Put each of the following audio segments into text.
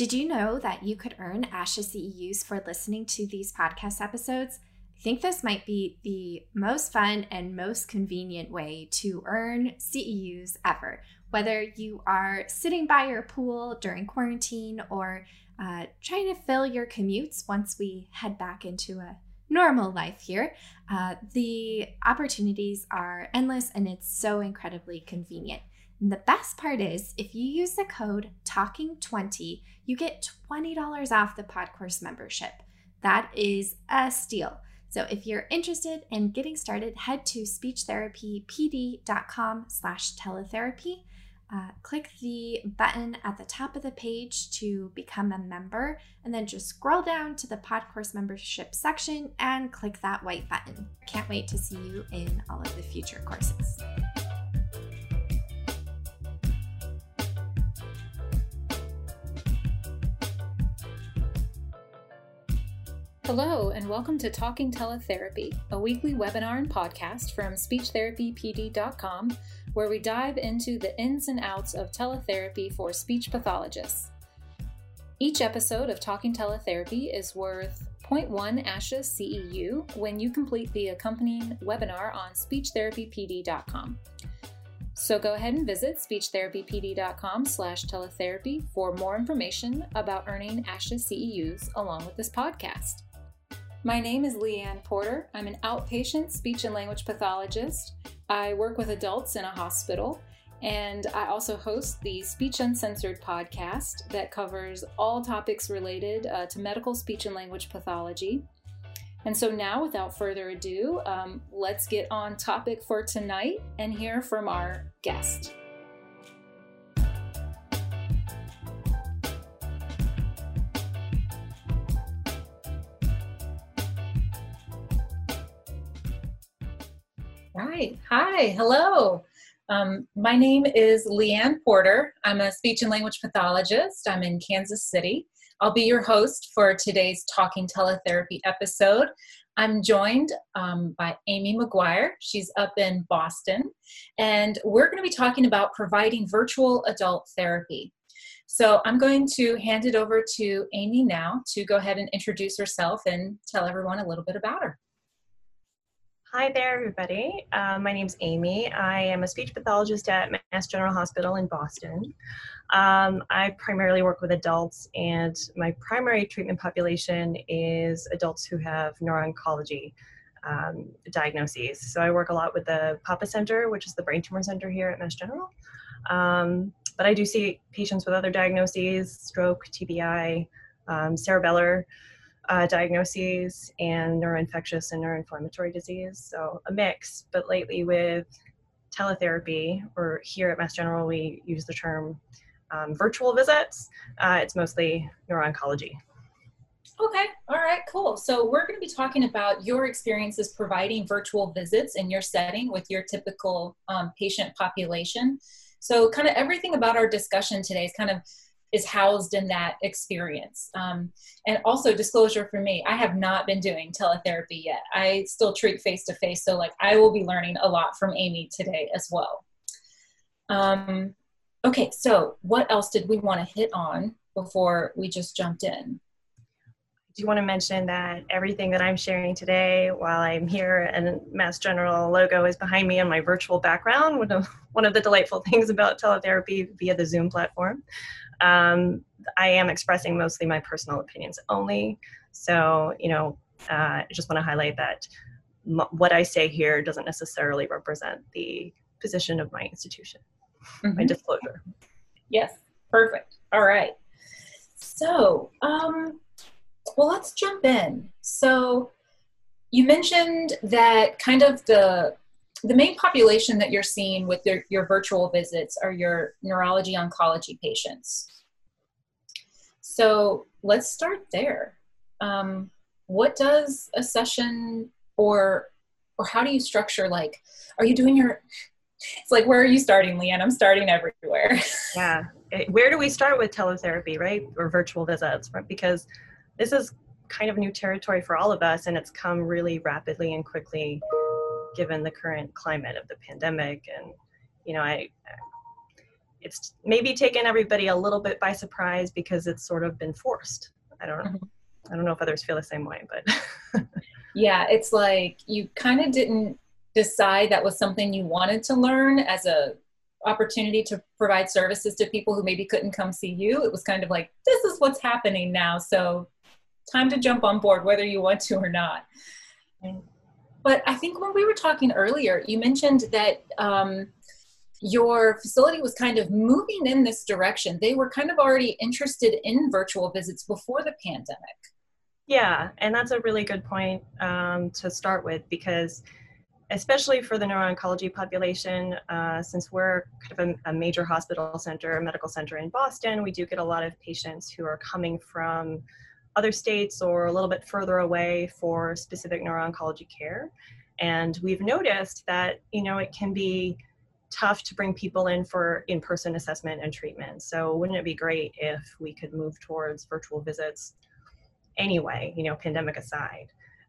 Did you know that you could earn ASHA CEUs for listening to these podcast episodes? I think this might be the most fun and most convenient way to earn CEUs ever. Whether you are sitting by your pool during quarantine or uh, trying to fill your commutes once we head back into a normal life here, uh, the opportunities are endless and it's so incredibly convenient. And the best part is, if you use the code TALKING20, you get $20 off the PodCourse membership. That is a steal. So if you're interested in getting started, head to speechtherapypd.com slash teletherapy. Uh, click the button at the top of the page to become a member, and then just scroll down to the PodCourse membership section and click that white button. Can't wait to see you in all of the future courses. Hello, and welcome to Talking Teletherapy, a weekly webinar and podcast from SpeechTherapyPD.com, where we dive into the ins and outs of teletherapy for speech pathologists. Each episode of Talking Teletherapy is worth 0.1 ASHA CEU when you complete the accompanying webinar on SpeechTherapyPD.com. So go ahead and visit speechtherapypd.com slash teletherapy for more information about earning ASHA CEUs along with this podcast. My name is Leanne Porter. I'm an outpatient speech and language pathologist. I work with adults in a hospital, and I also host the Speech Uncensored podcast that covers all topics related uh, to medical speech and language pathology. And so, now without further ado, um, let's get on topic for tonight and hear from our guest. Right. Hi. Hello. Um, my name is Leanne Porter. I'm a speech and language pathologist. I'm in Kansas City. I'll be your host for today's Talking Teletherapy episode. I'm joined um, by Amy McGuire. She's up in Boston, and we're going to be talking about providing virtual adult therapy. So I'm going to hand it over to Amy now to go ahead and introduce herself and tell everyone a little bit about her. Hi there, everybody. Uh, my name's Amy. I am a speech pathologist at Mass General Hospital in Boston. Um, I primarily work with adults, and my primary treatment population is adults who have neuro-oncology um, diagnoses. So I work a lot with the Pappas Center, which is the brain tumor center here at Mass General. Um, but I do see patients with other diagnoses, stroke, TBI, um, cerebellar uh, diagnoses and neuroinfectious and neuroinflammatory disease. So a mix, but lately with teletherapy, or here at Mass General, we use the term um, virtual visits. Uh, it's mostly neuro-oncology. Okay, all right, cool. So we're going to be talking about your experiences providing virtual visits in your setting with your typical um, patient population. So kind of everything about our discussion today is kind of is housed in that experience. Um, and also disclosure for me, I have not been doing teletherapy yet. I still treat face to face. So like I will be learning a lot from Amy today as well. Um, okay, so what else did we want to hit on before we just jumped in? do want to mention that everything that I'm sharing today while I'm here and Mass General logo is behind me on my virtual background, one of, one of the delightful things about teletherapy via the Zoom platform. Um, I am expressing mostly my personal opinions only. So, you know, uh, I just want to highlight that m- what I say here doesn't necessarily represent the position of my institution. Mm-hmm. My disclosure. Yes, perfect. All right. So, um, well, let's jump in. So, you mentioned that kind of the the main population that you're seeing with your, your virtual visits are your neurology oncology patients. So let's start there. Um, what does a session or or how do you structure like are you doing your it's like where are you starting leanne i'm starting everywhere yeah where do we start with teletherapy right or virtual visits right? because this is kind of new territory for all of us and it's come really rapidly and quickly given the current climate of the pandemic and you know i it's maybe taken everybody a little bit by surprise because it's sort of been forced. I don't know. Mm-hmm. I don't know if others feel the same way, but yeah, it's like you kind of didn't decide that was something you wanted to learn as a opportunity to provide services to people who maybe couldn't come see you. It was kind of like this is what's happening now, so time to jump on board whether you want to or not. But I think when we were talking earlier, you mentioned that um, your facility was kind of moving in this direction. They were kind of already interested in virtual visits before the pandemic. Yeah, and that's a really good point um, to start with because, especially for the neuro-oncology population, uh, since we're kind of a, a, major hospital center, a medical center in Boston, we do get a lot of patients who are coming from other states or a little bit further away for specific neuro-oncology care. And we've noticed that, you know, it can be tough to bring people in for in-person assessment and treatment. So wouldn't it be great if we could move towards virtual visits anyway, you know, pandemic aside?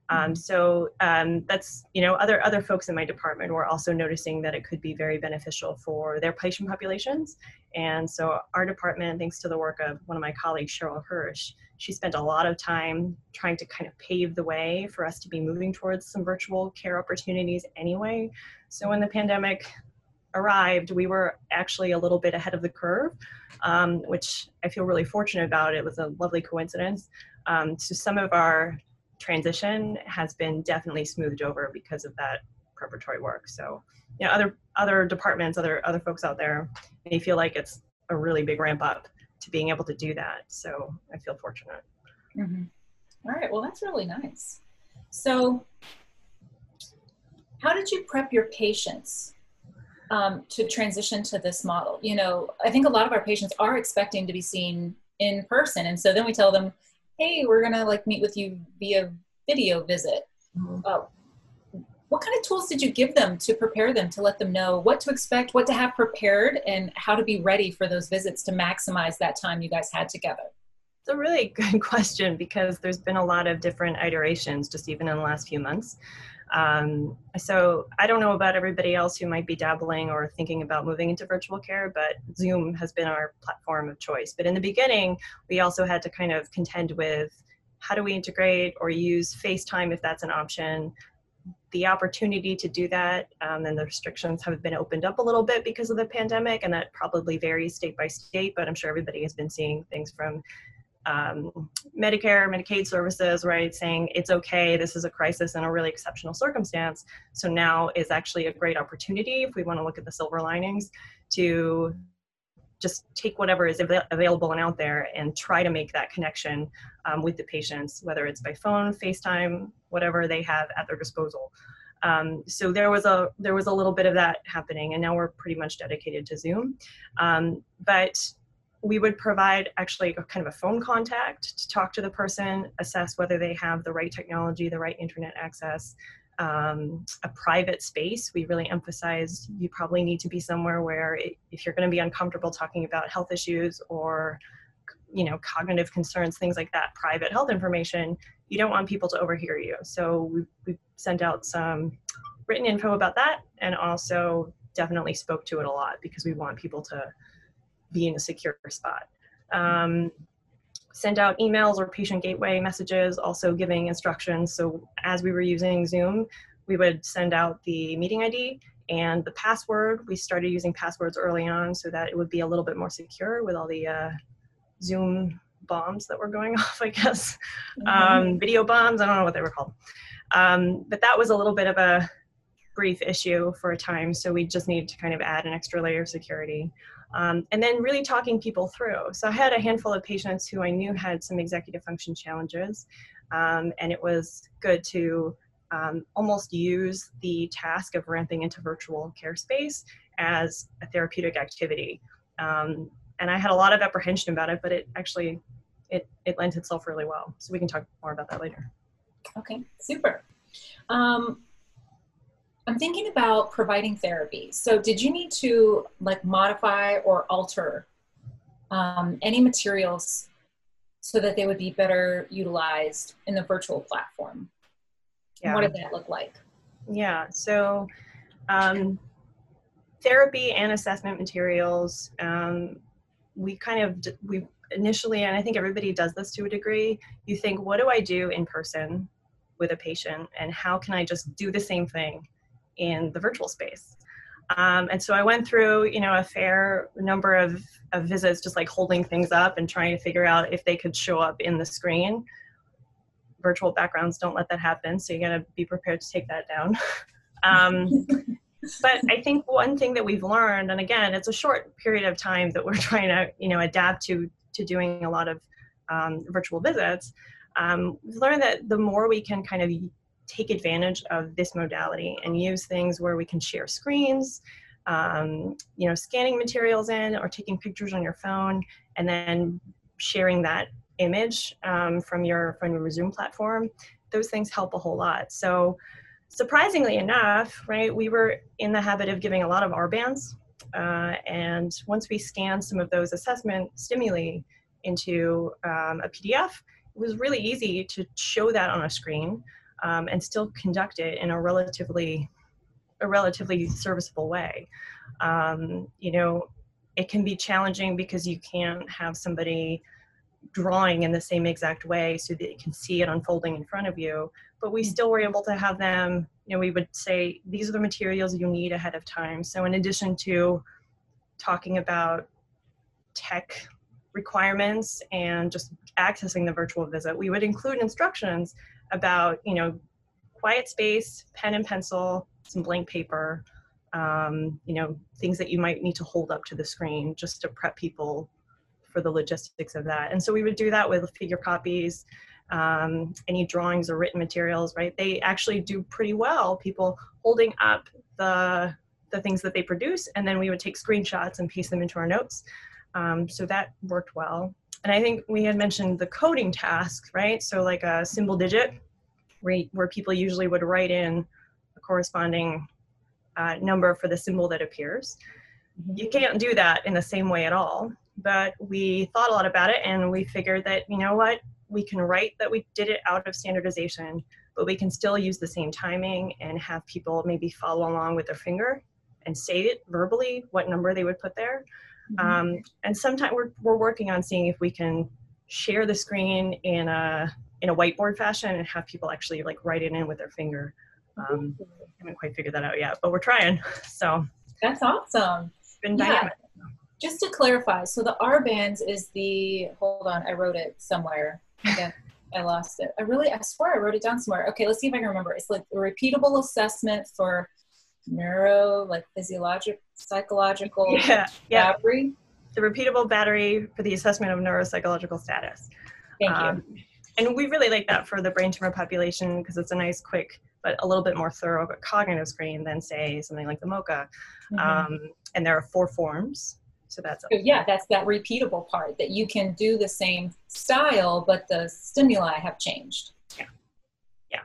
Um, mm-hmm. so um, that's you know other other folks in my department were also noticing that it could be very beneficial for their patient populations, and so our department, thanks to the work of one of my colleagues, Cheryl Hirsch, she spent a lot of time trying to kind of pave the way for us to be moving towards some virtual care opportunities anyway. So when the pandemic arrived, we were actually a little bit ahead of the curve, um, which I feel really fortunate about. It was a lovely coincidence. Um, so some of our transition has been definitely smoothed over because of that preparatory work. So, you know, other other departments, other other folks out there may feel like it's a really big ramp up to being able to do that. So I feel fortunate. Mm-hmm. All right. Well, that's really nice. So, how did you prep your patients um, to transition to this model. You know, I think a lot of our patients are expecting to be seen in person, and so then we tell them, "Hey, we're gonna like meet with you via video visit." Mm-hmm. Uh, what kind of tools did you give them to prepare them to let them know what to expect, what to have prepared, and how to be ready for those visits to maximize that time you guys had together? It's a really good question because there's been a lot of different iterations just even in the last few months. Um, so I don't know about everybody else who might be dabbling or thinking about moving into virtual care, but Zoom has been our platform of choice. But in the beginning, we also had to kind of contend with how do we integrate or use FaceTime if that's an option. The opportunity to do that, um, and the restrictions have been opened up a little bit because of the pandemic, and that probably varies state by state. But I'm sure everybody has been seeing things from um, Medicare, Medicaid services, right, saying it's okay, this is a crisis and a really exceptional circumstance. So now is actually a great opportunity, if we want to look at the silver linings, to just take whatever is av- available and out there and try to make that connection um, with the patients, whether it's by phone, FaceTime, whatever they have at their disposal. Um, so there was a there was a little bit of that happening, and now we're pretty much dedicated to Zoom. Um, but we would provide actually kind of a phone contact to talk to the person, assess whether they have the right technology, the right internet access, um, a private space. We really emphasize you probably need to be somewhere where it, if you're going to be uncomfortable talking about health issues or you know cognitive concerns things like that private health information you don't want people to overhear you so we, we sent out some written info about that and also definitely spoke to it a lot because we want people to be in a secure spot. Um, send out emails or patient gateway messages, also giving instructions. So as we were using Zoom, we would send out the meeting ID and the password. We started using passwords early on so that it would be a little bit more secure with all the uh, Zoom bombs that were going off, I guess. Mm-hmm. Um, video bombs, I don't know what they were called. Um, but that was a little bit of a brief issue for a time, so we just needed to kind of add an extra layer of security. Um, and then really talking people through. So I had a handful of patients who I knew had some executive function challenges, um, and it was good to um, almost use the task of ramping into virtual care space as a therapeutic activity. Um, and I had a lot of apprehension about it, but it actually it it lent itself really well. So we can talk more about that later. Okay, super. Um, I'm thinking about providing therapy. So, did you need to like modify or alter um, any materials so that they would be better utilized in the virtual platform? Yeah. What did that look like? Yeah. So, um, therapy and assessment materials, um, we kind of we initially, and I think everybody does this to a degree. You think, what do I do in person with a patient, and how can I just do the same thing in the virtual space? Um, and so I went through, you know, a fair number of, of visits, just like holding things up and trying to figure out if they could show up in the screen. Virtual backgrounds don't let that happen, so you got to be prepared to take that down. um, but I think one thing that we've learned, and again, it's a short period of time that we're trying to, you know, adapt to to doing a lot of um, virtual visits. Um, we've learned that the more we can kind of take advantage of this modality and use things where we can share screens, um, you know, scanning materials in or taking pictures on your phone, and then sharing that image um, from your from your Zoom platform. Those things help a whole lot. So surprisingly enough, right, we were in the habit of giving a lot of RBANS. Uh, and once we scanned some of those assessment stimuli into um, a PDF, it was really easy to show that on a screen um, and still conduct it in a relatively a relatively serviceable way. Um, you know, it can be challenging because you can't have somebody drawing in the same exact way so that you can see it unfolding in front of you. But we still were able to have them, you know, we would say, these are the materials you need ahead of time. So in addition to talking about tech requirements and just accessing the virtual visit, we would include instructions about, you know, quiet space, pen and pencil, some blank paper, um, you know, things that you might need to hold up to the screen just to prep people for the logistics of that. And so we would do that with figure copies, um, any drawings or written materials, right? They actually do pretty well, people holding up the, the things that they produce, and then we would take screenshots and paste them into our notes. Um, so that worked well. And I think we had mentioned the coding task, right? So like a symbol digit, where, where people usually would write in a corresponding uh, number for the symbol that appears. Mm-hmm. You can't do that in the same way at all. But we thought a lot about it and we figured that, you know what, we can write that we did it out of standardization, but we can still use the same timing and have people maybe follow along with their finger and say it verbally what number they would put there. Mm-hmm. Um, and sometimes we're, we're working on seeing if we can share the screen in a in a whiteboard fashion and have people actually like write it in with their finger. Um, haven't quite figured that out yet, but we're trying. So that's awesome. It's been dynamic. Yeah. Just to clarify, so the RBANS is the hold on, I wrote it somewhere. I, I lost it. I really, I swear I wrote it down somewhere. Okay, let's see if I can remember. It's like a repeatable assessment for neuro, like physiologic, psychological yeah, yeah. battery. The repeatable battery for the assessment of neuropsychological status. Thank um, you. And we really like that for the brain tumor population because it's a nice, quick, but a little bit more thorough cognitive screen than, say, something like the MoCA. Mm-hmm. Um, and there are four forms. So that's so yeah, that's that repeatable part that you can do the same style, but the stimuli have changed. Yeah, yeah.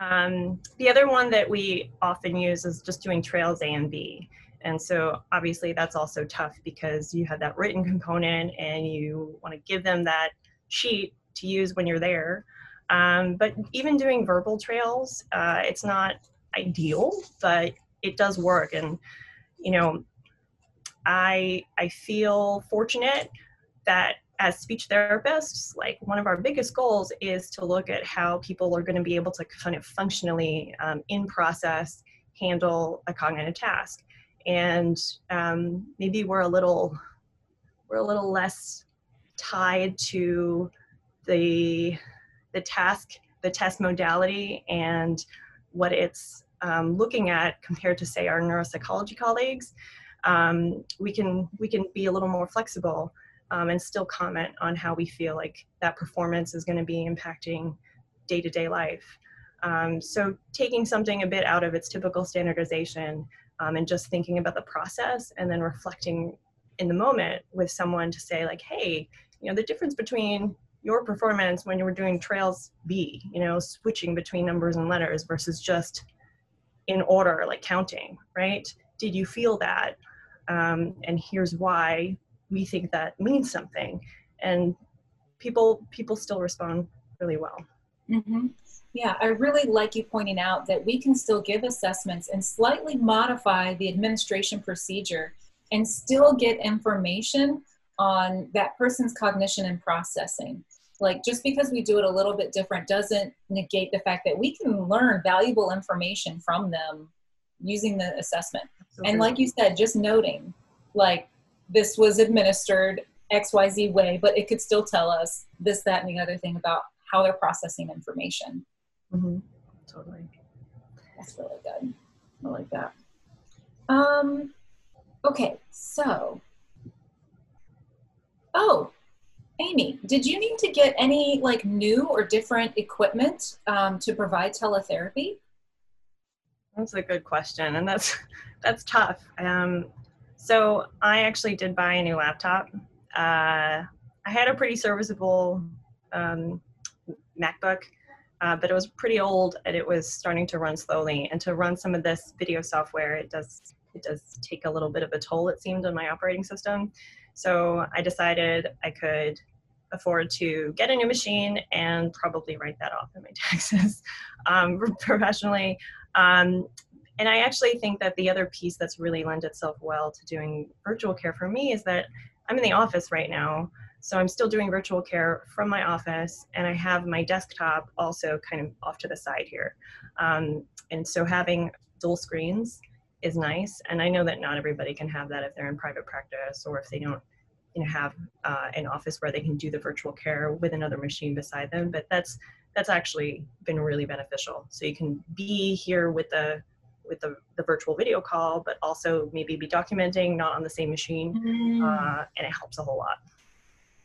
Um, the other one that we often use is just doing trails A and B. And so obviously that's also tough because you have that written component and you want to give them that sheet to use when you're there. Um, but even doing verbal trails, uh, it's not ideal, but it does work. And, you know, I, I feel fortunate that as speech therapists, like one of our biggest goals is to look at how people are going to be able to kind of functionally um, in process handle a cognitive task. And um, maybe we're a little, we're a little less tied to the the task, the test modality, and what it's um, looking at compared to say our neuropsychology colleagues, um, we can we can be a little more flexible um, and still comment on how we feel like that performance is going to be impacting day-to-day life. Um, so taking something a bit out of its typical standardization um, and just thinking about the process and then reflecting in the moment with someone to say like, hey, you know, the difference between your performance when you were doing trails B, you know, switching between numbers and letters versus just in order, like counting, right? Did you feel that? Um, and here's why we think that means something. And people people still respond really well. Mm-hmm. Yeah, I really like you pointing out that we can still give assessments and slightly modify the administration procedure and still get information on that person's cognition and processing. Like just because we do it a little bit different doesn't negate the fact that we can learn valuable information from them using the assessment. Absolutely. And like you said, just noting like this was administered XYZ way, but it could still tell us this, that, and the other thing about how they're processing information. Mm-hmm. Totally. That's really good. I like that. Um, okay, so, oh, Amy, did you need to get any like new or different equipment um, to provide teletherapy? That's a good question, and that's that's tough. Um, so I actually did buy a new laptop. Uh, I had a pretty serviceable um, MacBook, uh, but it was pretty old and it was starting to run slowly. And to run some of this video software, it does it does take a little bit of a toll. It seemed on my operating system. So I decided I could afford to get a new machine and probably write that off in my taxes um, professionally. Um, and I actually think that the other piece that's really lent itself well to doing virtual care for me is that I'm in the office right now. So I'm still doing virtual care from my office, and I have my desktop also kind of off to the side here. Um, and so having dual screens is nice. And I know that not everybody can have that if they're in private practice or if they don't you know, have uh, an office where they can do the virtual care with another machine beside them. But that's that's actually been really beneficial. So you can be here with the with the, the virtual video call, but also maybe be documenting not on the same machine, mm. uh, and it helps a whole lot.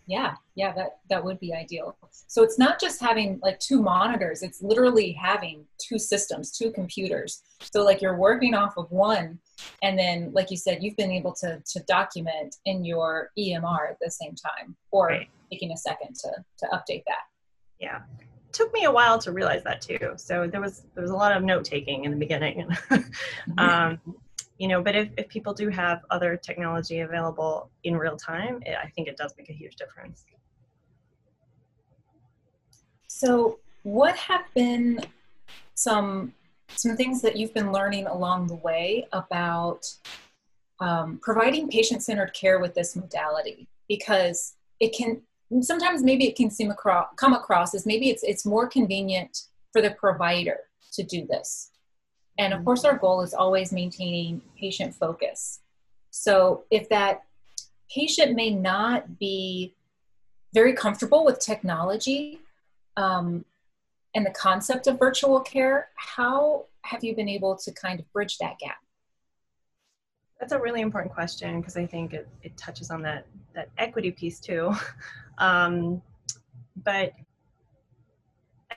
Yeah, yeah, that that would be ideal. So it's not just having like two monitors; it's literally having two systems, two computers. So like you're working off of one, and then like you said, you've been able to to document in your EMR at the same time, or right. taking a second to to update that. Yeah, took me a while to realize that too. So there was there was a lot of note taking in the beginning. um, you know, but if, if people do have other technology available in real time, it, I think it does make a huge difference. So, what have been some some things that you've been learning along the way about um, providing patient-centered care with this modality? Because it can sometimes maybe it can seem across come across as maybe it's it's more convenient for the provider to do this and of course our goal is always maintaining patient focus. So if that patient may not be very comfortable with technology um, and the concept of virtual care how have you been able to kind of bridge that gap? That's a really important question because I think it, it touches on that that equity piece too. um, but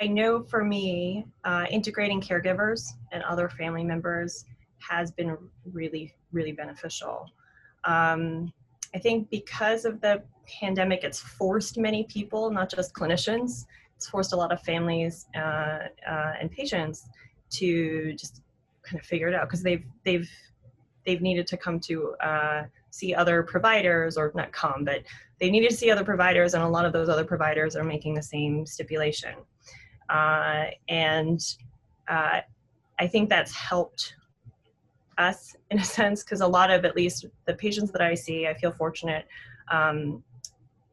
I know for me, uh, integrating caregivers and other family members has been really, really beneficial. Um, I think because of the pandemic, it's forced many people, not just clinicians, it's forced a lot of families uh, uh, and patients to just kind of figure it out because they've they've they've needed to come to uh, see other providers or not come but they needed to see other providers and a lot of those other providers are making the same stipulation uh, and uh, i think that's helped us in a sense because a lot of at least the patients that i see i feel fortunate um,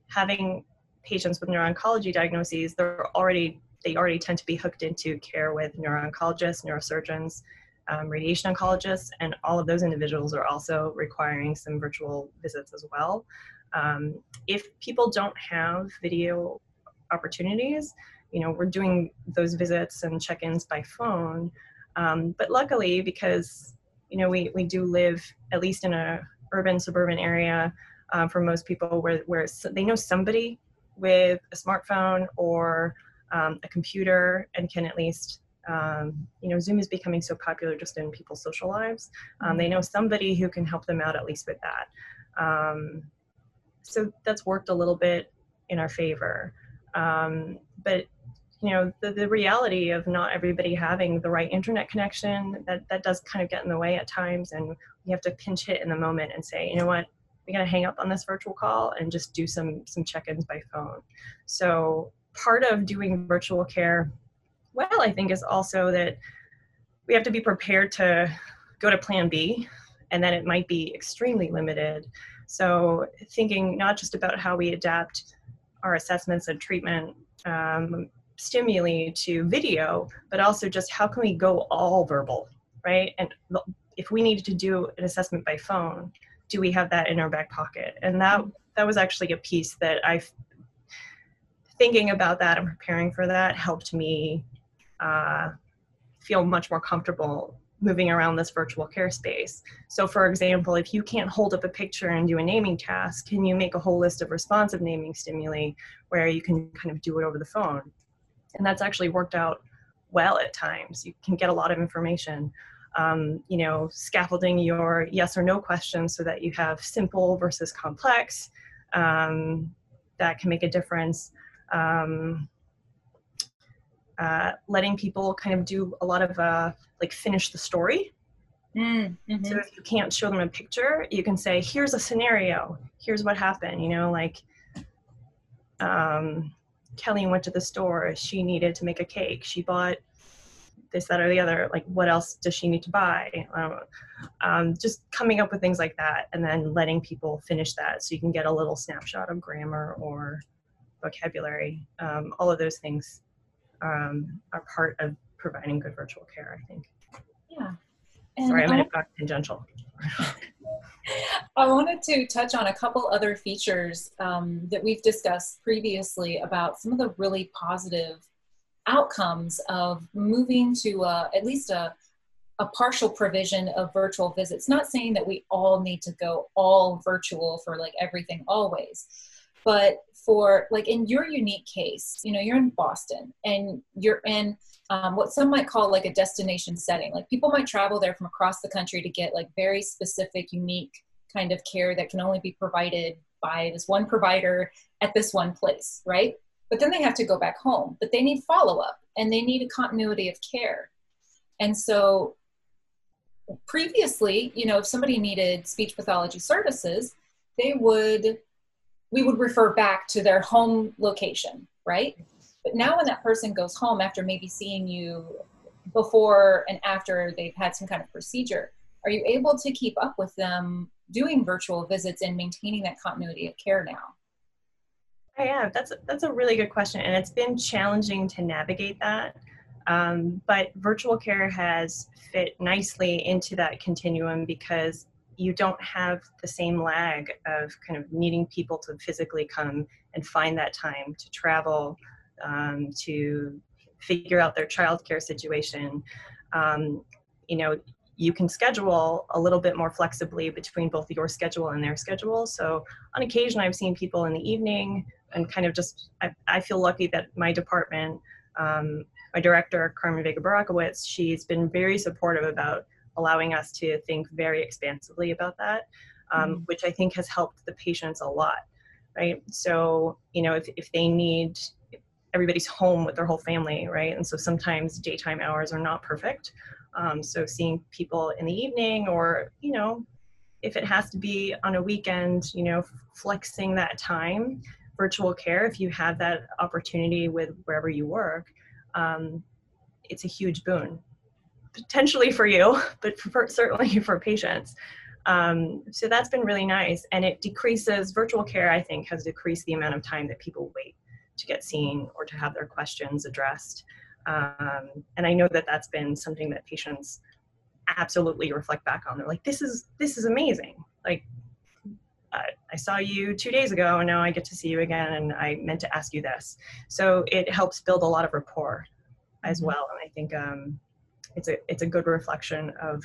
having patients with neuro-oncology diagnoses they're already they already tend to be hooked into care with neuro-oncologists neurosurgeons um, radiation oncologists, and all of those individuals are also requiring some virtual visits as well. Um, if people don't have video opportunities, you know, we're doing those visits and check-ins by phone. Um, but luckily, because you know, we, we do live at least in a urban suburban area uh, for most people where, where they know somebody with a smartphone or um, a computer and can at least um, you know, Zoom is becoming so popular just in people's social lives. Um, they mm-hmm. know somebody who can help them out at least with that. Um, so that's worked a little bit in our favor. Um, but you know, the, the reality of not everybody having the right internet connection, that, that does kind of get in the way at times. And we have to pinch hit in the moment and say, you know what, we got to hang up on this virtual call and just do some some check-ins by phone. So part of doing virtual care well, I think, is also that we have to be prepared to go to plan B, and then it might be extremely limited. So, thinking not just about how we adapt our assessments and treatment um, stimuli to video, but also just how can we go all verbal, right? And if we needed to do an assessment by phone, do we have that in our back pocket? And that that was actually a piece that I thinking about that and preparing for that helped me uh, feel much more comfortable moving around this virtual care space. So, for example, if you can't hold up a picture and do a naming task, can you make a whole list of responsive naming stimuli where you can kind of do it over the phone? And that's actually worked out well at times. You can get a lot of information. Um, you know, scaffolding your yes or no questions so that you have simple versus complex. Um, that can make a difference. Um, uh, letting people kind of do a lot of uh, like finish the story. Mm, hmm So if you can't show them a picture, you can say, "Here's a scenario. Here's what happened." You know, like um, Kelly went to the store. She needed to make a cake. She bought this, that, or the other. Like, what else does she need to buy? Um, just coming up with things like that, and then letting people finish that, so you can get a little snapshot of grammar or vocabulary. Um, all of those things um, are part of providing good virtual care, I think. Yeah. And Sorry, I might have got tangential. I wanted to touch on a couple other features um, that we've discussed previously about some of the really positive outcomes of moving to uh, at least a, a partial provision of virtual visits. Not saying that we all need to go all virtual for like everything always, but for like in your unique case you know you're in boston and you're in um, what some might call like a destination setting. Like people might travel there from across the country to get like very specific unique kind of care that can only be provided by this one provider at this one place right? But then they have to go back home. But they need follow-up and they need a continuity of care. And so previously you know if somebody needed speech pathology services they would we would refer back to their home location, right? But now when that person goes home after maybe seeing you before and after they've had some kind of procedure, are you able to keep up with them doing virtual visits and maintaining that continuity of care now? I am. That's a, that's a really good question, and it's been challenging to navigate that. Um, but virtual care has fit nicely into that continuum because you don't have the same lag of kind of needing people to physically come and find that time to travel, um, to figure out their childcare situation. Um, you know, you can schedule a little bit more flexibly between both your schedule and their schedule. So on occasion, I've seen people in the evening and kind of just, I, I feel lucky that my department, um, my director, Carmen Vega Barachowitz, she's been very supportive about allowing us to think very expansively about that, um, mm-hmm. which I think has helped the patients a lot, right? So, you know, if, if they need, everybody's home with their whole family, right? And so sometimes daytime hours are not perfect. Um, so seeing people in the evening or, you know, if it has to be on a weekend, you know, flexing that time, virtual care, if you have that opportunity with wherever you work, um, it's a huge boon potentially for you, but for, certainly for patients. Um, so that's been really nice. And it decreases, virtual care, I think, has decreased the amount of time that people wait to get seen or to have their questions addressed. Um, and I know that that's been something that patients absolutely reflect back on. They're like, this is, this is amazing. Like, uh, I saw you two days ago and now I get to see you again and I meant to ask you this. So it helps build a lot of rapport as mm-hmm. well. And I think um, it's a it's a good reflection of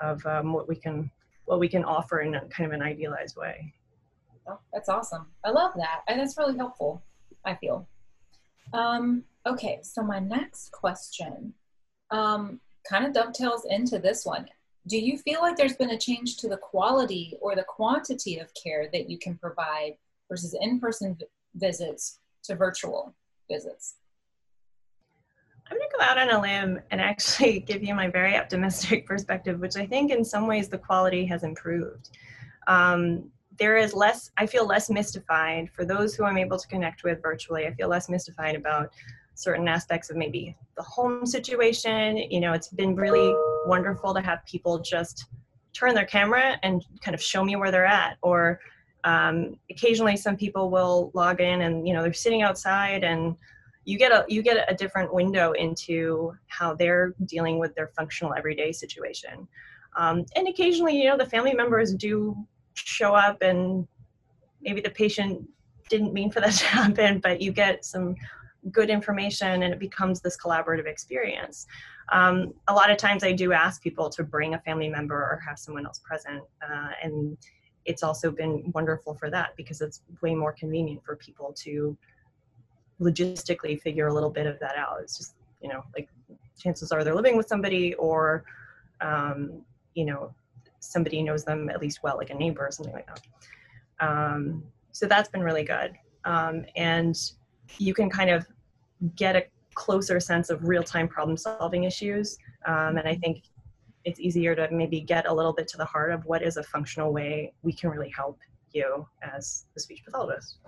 of um, what we can what we can offer in a kind of an idealized way. Oh, that's awesome. I love that. And that's really helpful, I feel. Um, okay, so my next question um, kind of dovetails into this one. Do you feel like there's been a change to the quality or the quantity of care that you can provide versus in person visits to virtual visits? I'm going to go out on a limb and actually give you my very optimistic perspective, which I think in some ways the quality has improved. Um, there is less, I feel less mystified for those who I'm able to connect with virtually. I feel less mystified about certain aspects of maybe the home situation. You know, it's been really wonderful to have people just turn their camera and kind of show me where they're at. Or um, occasionally, some people will log in and you know they're sitting outside and you get a you get a different window into how they're dealing with their functional everyday situation. Um, and occasionally, you know, the family members do show up and maybe the patient didn't mean for that to happen, but you get some good information and it becomes this collaborative experience. Um, a lot of times I do ask people to bring a family member or have someone else present. Uh, and it's also been wonderful for that because it's way more convenient for people to logistically figure a little bit of that out. It's just, you know, like chances are they're living with somebody or, um, you know, somebody knows them at least well, like a neighbor or something like that. Um, so that's been really good. Um, and you can kind of get a closer sense of real-time problem solving issues. Um, and I think it's easier to maybe get a little bit to the heart of what is a functional way we can really help you as the speech pathologist.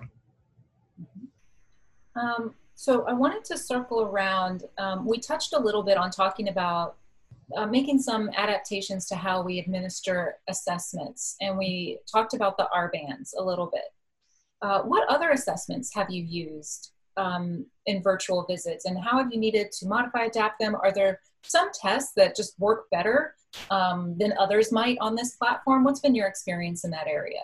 Um, so I wanted to circle around. Um, we touched a little bit on talking about uh, making some adaptations to how we administer assessments, and we talked about the RBANS a little bit. Uh, what other assessments have you used um, in virtual visits, and how have you needed to modify, adapt them? Are there some tests that just work better um, than others might on this platform? What's been your experience in that area?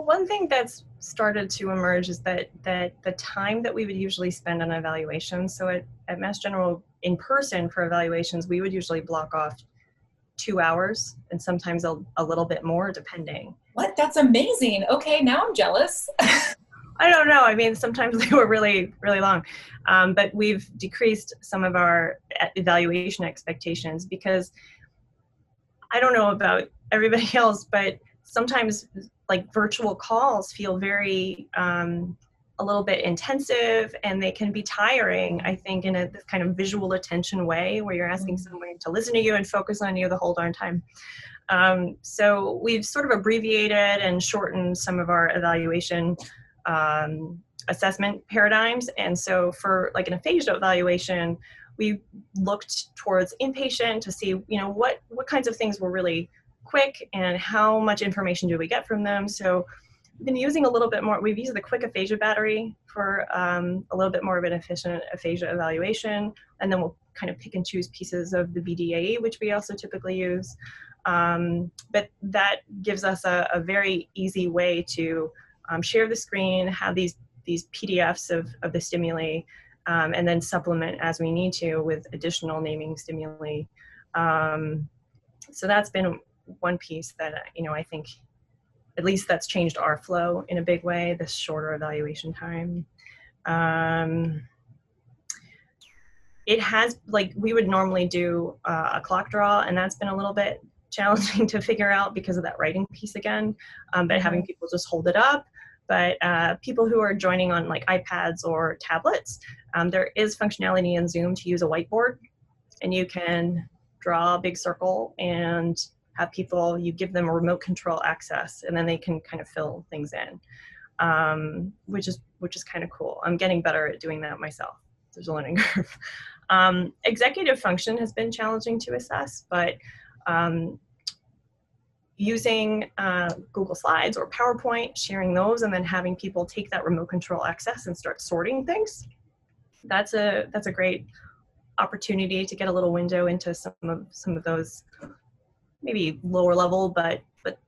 Well, one thing that's started to emerge is that that the time that we would usually spend on evaluations. So at, at Mass General in person for evaluations, we would usually block off two hours and sometimes a, a little bit more depending. What? That's amazing. Okay, now I'm jealous. I don't know. I mean, sometimes they were really, really long. Um, but we've decreased some of our evaluation expectations because I don't know about everybody else, but sometimes like virtual calls feel very um, a little bit intensive and they can be tiring i think in a this kind of visual attention way where you're asking mm-hmm. someone to listen to you and focus on you the whole darn time um, so we've sort of abbreviated and shortened some of our evaluation um, assessment paradigms and so for like an aphasia evaluation we looked towards inpatient to see you know what what kinds of things were really quick and how much information do we get from them so we've been using a little bit more, we've used the quick aphasia battery for um, a little bit more of an efficient aphasia evaluation. And then we'll kind of pick and choose pieces of the BDAE, which we also typically use. Um, but that gives us a, a very easy way to um, share the screen, have these, these PDFs of, of the stimuli, um, and then supplement as we need to with additional naming stimuli. Um, so that's been one piece that, you know, I think at least that's changed our flow in a big way, this shorter evaluation time. Um, it has, like, we would normally do uh, a clock draw, and that's been a little bit challenging to figure out because of that writing piece again, um, but having mm-hmm. people just hold it up. But uh, people who are joining on like iPads or tablets, um, there is functionality in Zoom to use a whiteboard, and you can draw a big circle and have people you give them remote control access and then they can kind of fill things in um, which is which is kind of cool. I'm getting better at doing that myself. There's a learning curve. Um, executive function has been challenging to assess but um, using uh, google slides or powerpoint sharing those and then having people take that remote control access and start sorting things that's a that's a great opportunity to get a little window into some of some of those maybe lower level, but but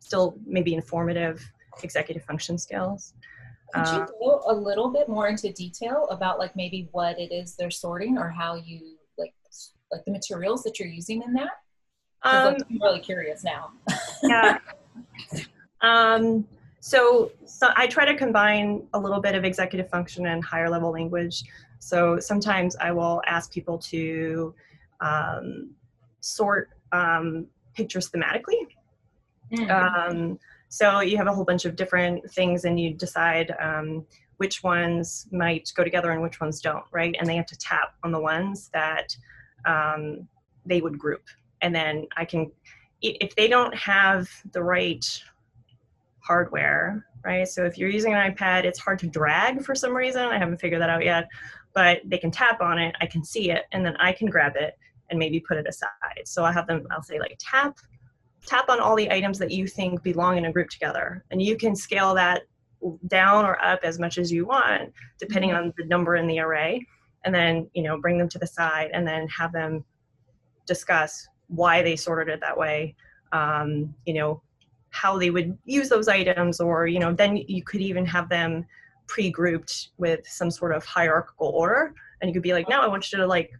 still maybe informative executive function skills. Could you uh, go a little bit more into detail about like maybe what it is they're sorting or how you like like the materials that you're using in that? Um, like, I'm really curious now. yeah. Um, so, so I try to combine a little bit of executive function and higher level language. So sometimes I will ask people to um, sort um, pictures thematically. Mm. Um, so you have a whole bunch of different things and you decide um, which ones might go together and which ones don't, right? And they have to tap on the ones that um, they would group. And then I can, if they don't have the right hardware, right? So if you're using an iPad, it's hard to drag for some reason. I haven't figured that out yet, but they can tap on it, I can see it, and then I can grab it and maybe put it aside. So I have them, I'll say like tap, tap on all the items that you think belong in a group together. And you can scale that down or up as much as you want, depending mm-hmm. on the number in the array. And then, you know, bring them to the side and then have them discuss why they sorted it that way. Um, you know, how they would use those items or you know then you could even have them pre-grouped with some sort of hierarchical order and you could be like now i want you to like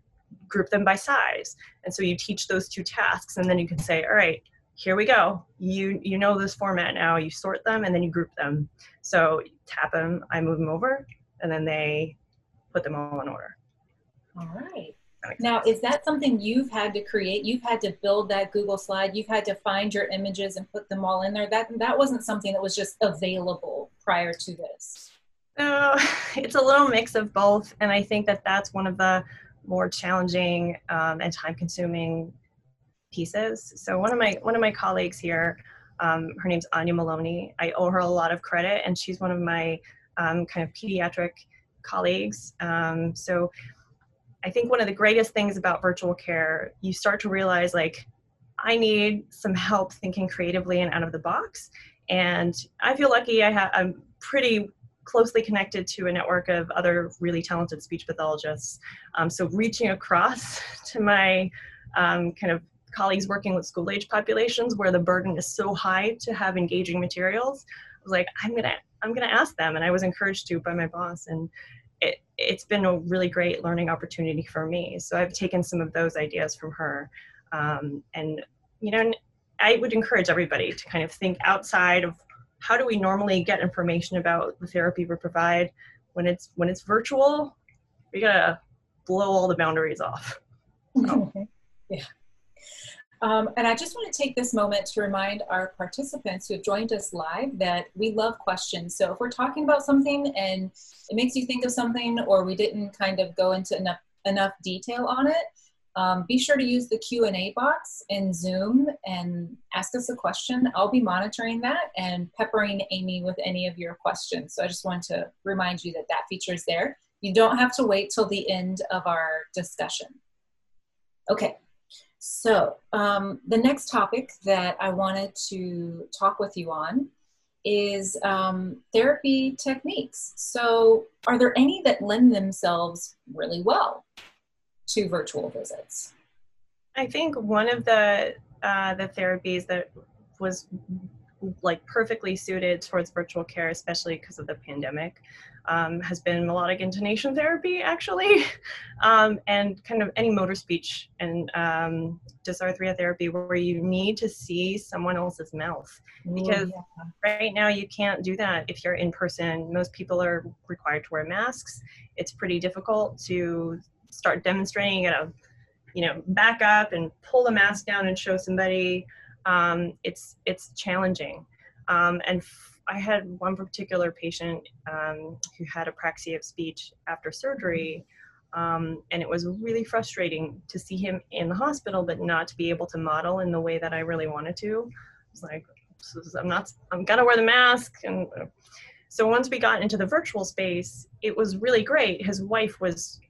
group them by size and so you teach those two tasks and then you can say all right here we go you you know this format now you sort them and then you group them so tap them i move them over and then they put them all in order all right now, is that something you've had to create? You've had to build that Google slide. You've had to find your images and put them all in there. That that wasn't something that was just available prior to this. No, it's a little mix of both, and I think that that's one of the more challenging um, and time-consuming pieces. So one of my one of my colleagues here, um, her name's Anya Maloney. I owe her a lot of credit, and she's one of my um, kind of pediatric colleagues. Um, so I think one of the greatest things about virtual care, you start to realize like, I need some help thinking creatively and out of the box. And I feel lucky I have, I'm pretty closely connected to a network of other really talented speech pathologists. Um, so reaching across to my um, kind of colleagues working with school age populations where the burden is so high to have engaging materials, I was like, I'm gonna, I'm gonna ask them. And I was encouraged to by my boss. And it, it's been a really great learning opportunity for me. So I've taken some of those ideas from her. Um, and, you know, I would encourage everybody to kind of think outside of how do we normally get information about the therapy we provide when it's when it's virtual we gotta blow all the boundaries off so. yeah um, and I just want to take this moment to remind our participants who have joined us live that we love questions. So if we're talking about something and it makes you think of something or we didn't kind of go into enough, enough detail on it, um, be sure to use the Q&A box in Zoom and ask us a question. I'll be monitoring that and peppering Amy with any of your questions. So I just want to remind you that that feature is there. You don't have to wait till the end of our discussion. Okay, so, um, the next topic that I wanted to talk with you on is um, therapy techniques. So, are there any that lend themselves really well to virtual visits? I think one of the uh, the therapies that was like perfectly suited towards virtual care, especially because of the pandemic, um, has been melodic intonation therapy actually um, and kind of any motor speech and um, dysarthria therapy where you need to see someone else's mouth because yeah. right now you can't do that if you're in person most people are required to wear masks it's pretty difficult to start demonstrating you you know back up and pull the mask down and show somebody um, it's it's challenging um, and I had one particular patient um, who had apraxia of speech after surgery, um, and it was really frustrating to see him in the hospital, but not to be able to model in the way that I really wanted to. I was like, I'm not, I'm gonna wear the mask. And uh, so once we got into the virtual space, it was really great. His wife was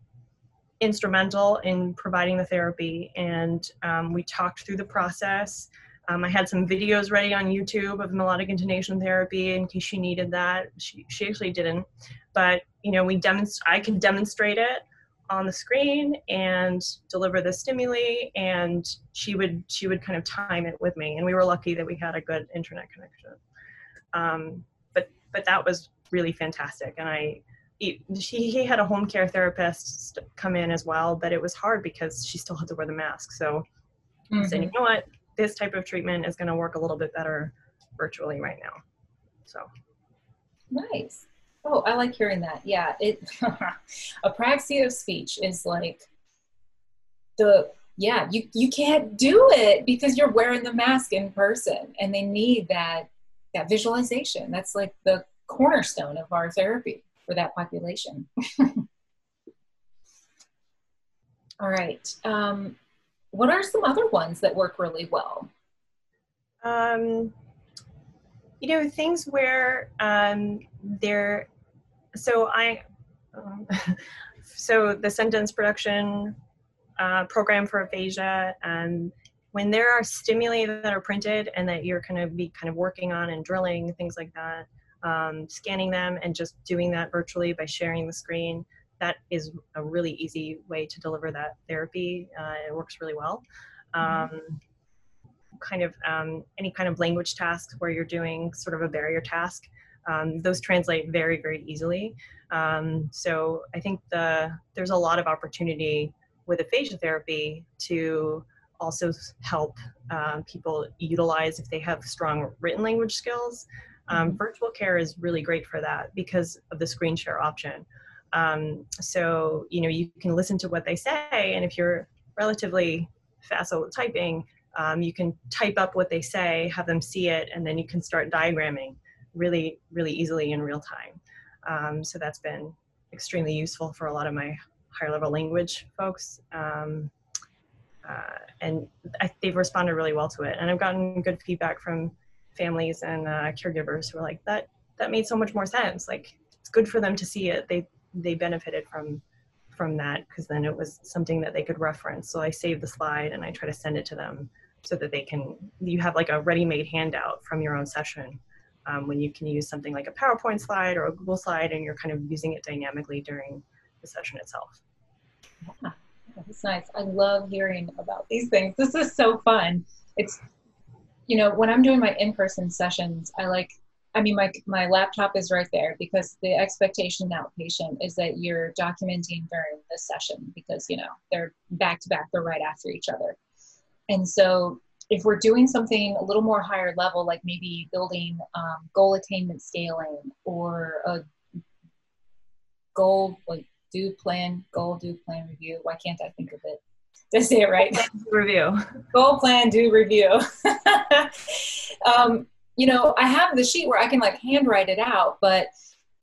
instrumental in providing the therapy, and um, we talked through the process. Um, I had some videos ready on YouTube of melodic intonation therapy in case she needed that. She, she actually didn't, but you know, we demonst- I could demonstrate it on the screen and deliver the stimuli, and she would she would kind of time it with me. And we were lucky that we had a good internet connection. Um, but but that was really fantastic, and I. He, he had a home care therapist come in as well, but it was hard because she still had to wear the mask. So mm-hmm. I said, you know what, this type of treatment is going to work a little bit better virtually right now. So nice. Oh, I like hearing that. Yeah, it apraxia of speech is like the yeah, you you can't do it because you're wearing the mask in person and they need that that visualization. That's like the cornerstone of our therapy for that population. All right. Um, what are some other ones that work really well? Um, you know, things where um, they're, so I, um, so the sentence production uh, program for aphasia, and when there are stimuli that are printed and that you're kind of be kind of working on and drilling things like that, um, scanning them and just doing that virtually by sharing the screen, that is a really easy way to deliver that therapy. Uh, it works really well. Mm-hmm. Um, kind of um, any kind of language tasks where you're doing sort of a barrier task, um, those translate very, very easily. Um, so I think the there's a lot of opportunity with aphasia therapy to also help um, people utilize if they have strong written language skills. Um, mm-hmm. virtual care is really great for that because of the screen share option. Um, so you know you can listen to what they say, and if you're relatively facile with typing, um, you can type up what they say, have them see it, and then you can start diagramming really, really easily in real time. Um, so that's been extremely useful for a lot of my higher level language folks. Um, uh, and I, they've responded really well to it. And I've gotten good feedback from families and uh, caregivers who are like, that, that made so much more sense. Like, it's good for them to see it. They, they benefited from from that because then it was something that they could reference. So I save the slide and I try to send it to them so that they can, you have like a ready-made handout from your own session um, when you can use something like a PowerPoint slide or a Google slide and you're kind of using it dynamically during the session itself. Yeah, that's nice. I love hearing about these things. This is so fun. It's, you know, when I'm doing my in-person sessions, I like, I mean, my, my laptop is right there because the expectation outpatient is that you're documenting during the session because, you know, they're back to back, they're right after each other. And so if we're doing something a little more higher level, like maybe building um, goal attainment scaling or a goal, like do plan, goal, do plan review. Why can't I think of it? Did I say it right? Review. Goal plan, do review. um, you know, I have the sheet where I can like handwrite it out, but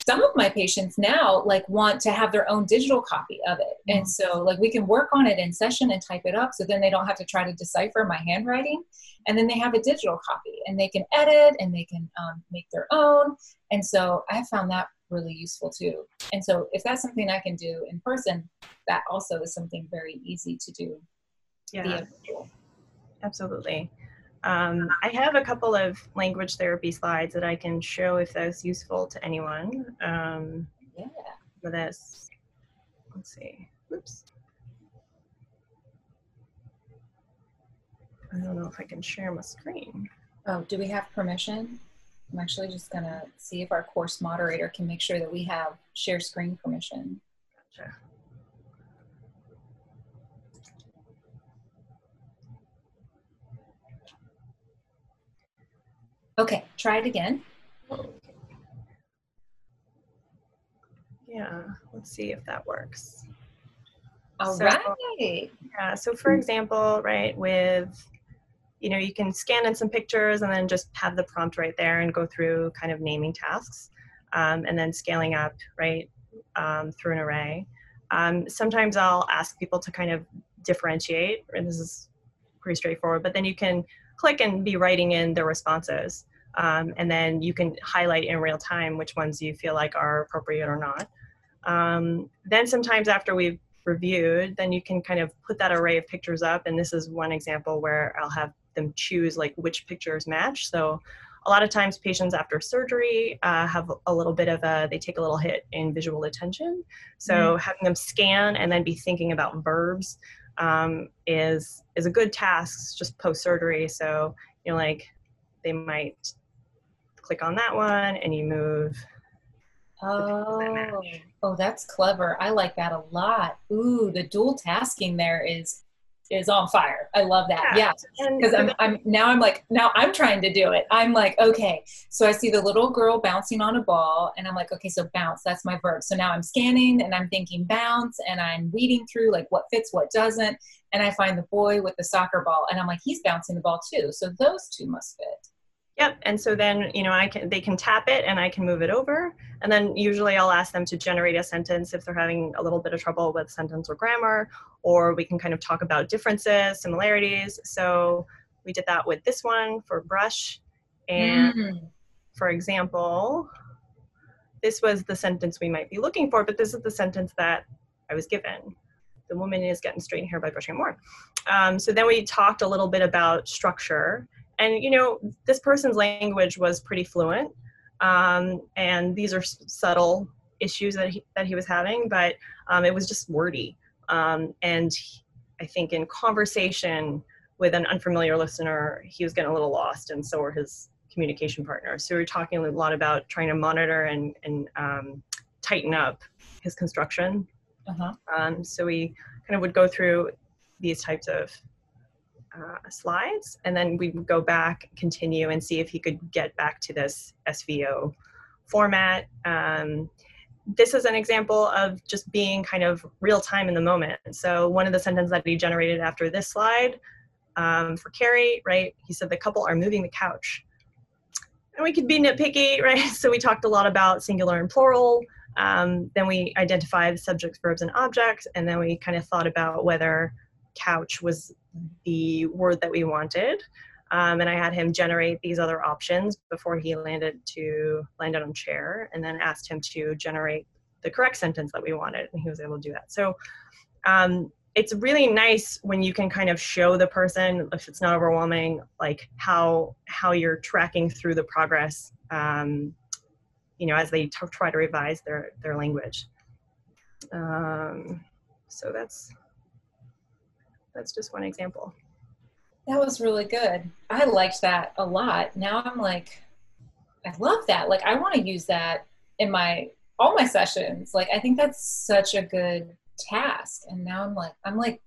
some of my patients now like want to have their own digital copy of it and mm-hmm. so like we can work on it in session and type it up so then they don't have to try to decipher my handwriting and then they have a digital copy and they can edit and they can um, make their own and so i found that really useful too and so if that's something i can do in person that also is something very easy to do yeah absolutely um, I have a couple of language therapy slides that I can show if that's useful to anyone. Um, yeah. For this, let's see. Oops. I don't know if I can share my screen. Oh, do we have permission? I'm actually just gonna see if our course moderator can make sure that we have share screen permission. Gotcha. Okay, try it again. Yeah, let's see if that works. All so, right. Yeah, so for example, right, with, you know, you can scan in some pictures and then just have the prompt right there and go through kind of naming tasks um, and then scaling up, right, um, through an array. Um, sometimes I'll ask people to kind of differentiate, and this is pretty straightforward, but then you can click and be writing in the responses. Um, and then you can highlight in real time which ones you feel like are appropriate or not. Um, then sometimes after we've reviewed, then you can kind of put that array of pictures up. And this is one example where I'll have them choose like which pictures match. So a lot of times patients after surgery uh, have a little bit of a, they take a little hit in visual attention. So mm. having them scan and then be thinking about verbs um, is is a good task just post surgery. So you know, like they might click on that one and you move. Oh, oh, that's clever. I like that a lot. Ooh, the dual tasking there is is on fire. I love that. Yeah, because yeah. I'm, I'm now I'm like now I'm trying to do it. I'm like okay, so I see the little girl bouncing on a ball, and I'm like okay, so bounce. That's my verb. So now I'm scanning and I'm thinking bounce, and I'm weeding through like what fits, what doesn't, and I find the boy with the soccer ball, and I'm like he's bouncing the ball too. So those two must fit. Yep. And so then, you know, I can they can tap it and I can move it over. And then usually I'll ask them to generate a sentence if they're having a little bit of trouble with sentence or grammar, or we can kind of talk about differences, similarities. So we did that with this one for brush. And mm. for example, this was the sentence we might be looking for, but this is the sentence that I was given. The woman is getting straightened hair by brushing more. Um, so then we talked a little bit about structure. And, you know, this person's language was pretty fluent. Um, and these are subtle issues that he, that he was having, but um, it was just wordy. Um, and he, I think in conversation with an unfamiliar listener, he was getting a little lost, and so were his communication partners. So we were talking a lot about trying to monitor and, and um, tighten up his construction. Uh-huh. Um, so we kind of would go through these types of uh, slides, and then we would go back, continue, and see if he could get back to this SVO format. Um, this is an example of just being kind of real time in the moment. So one of the sentences that he generated after this slide um, for carry, right? He said the couple are moving the couch. And we could be nitpicky, right? So we talked a lot about singular and plural. Um, then we identified subjects, verbs, and objects, and then we kind of thought about whether couch was the word that we wanted. Um, and I had him generate these other options before he landed to landed on chair, and then asked him to generate the correct sentence that we wanted, and he was able to do that. So um, it's really nice when you can kind of show the person, if it's not overwhelming, like how how you're tracking through the progress. Um, you know, as they t- try to revise their their language. Um, so that's that's just one example. That was really good. I liked that a lot. Now I'm like, I love that. Like I want to use that in my all my sessions. Like I think that's such a good task. And now I'm like, I'm like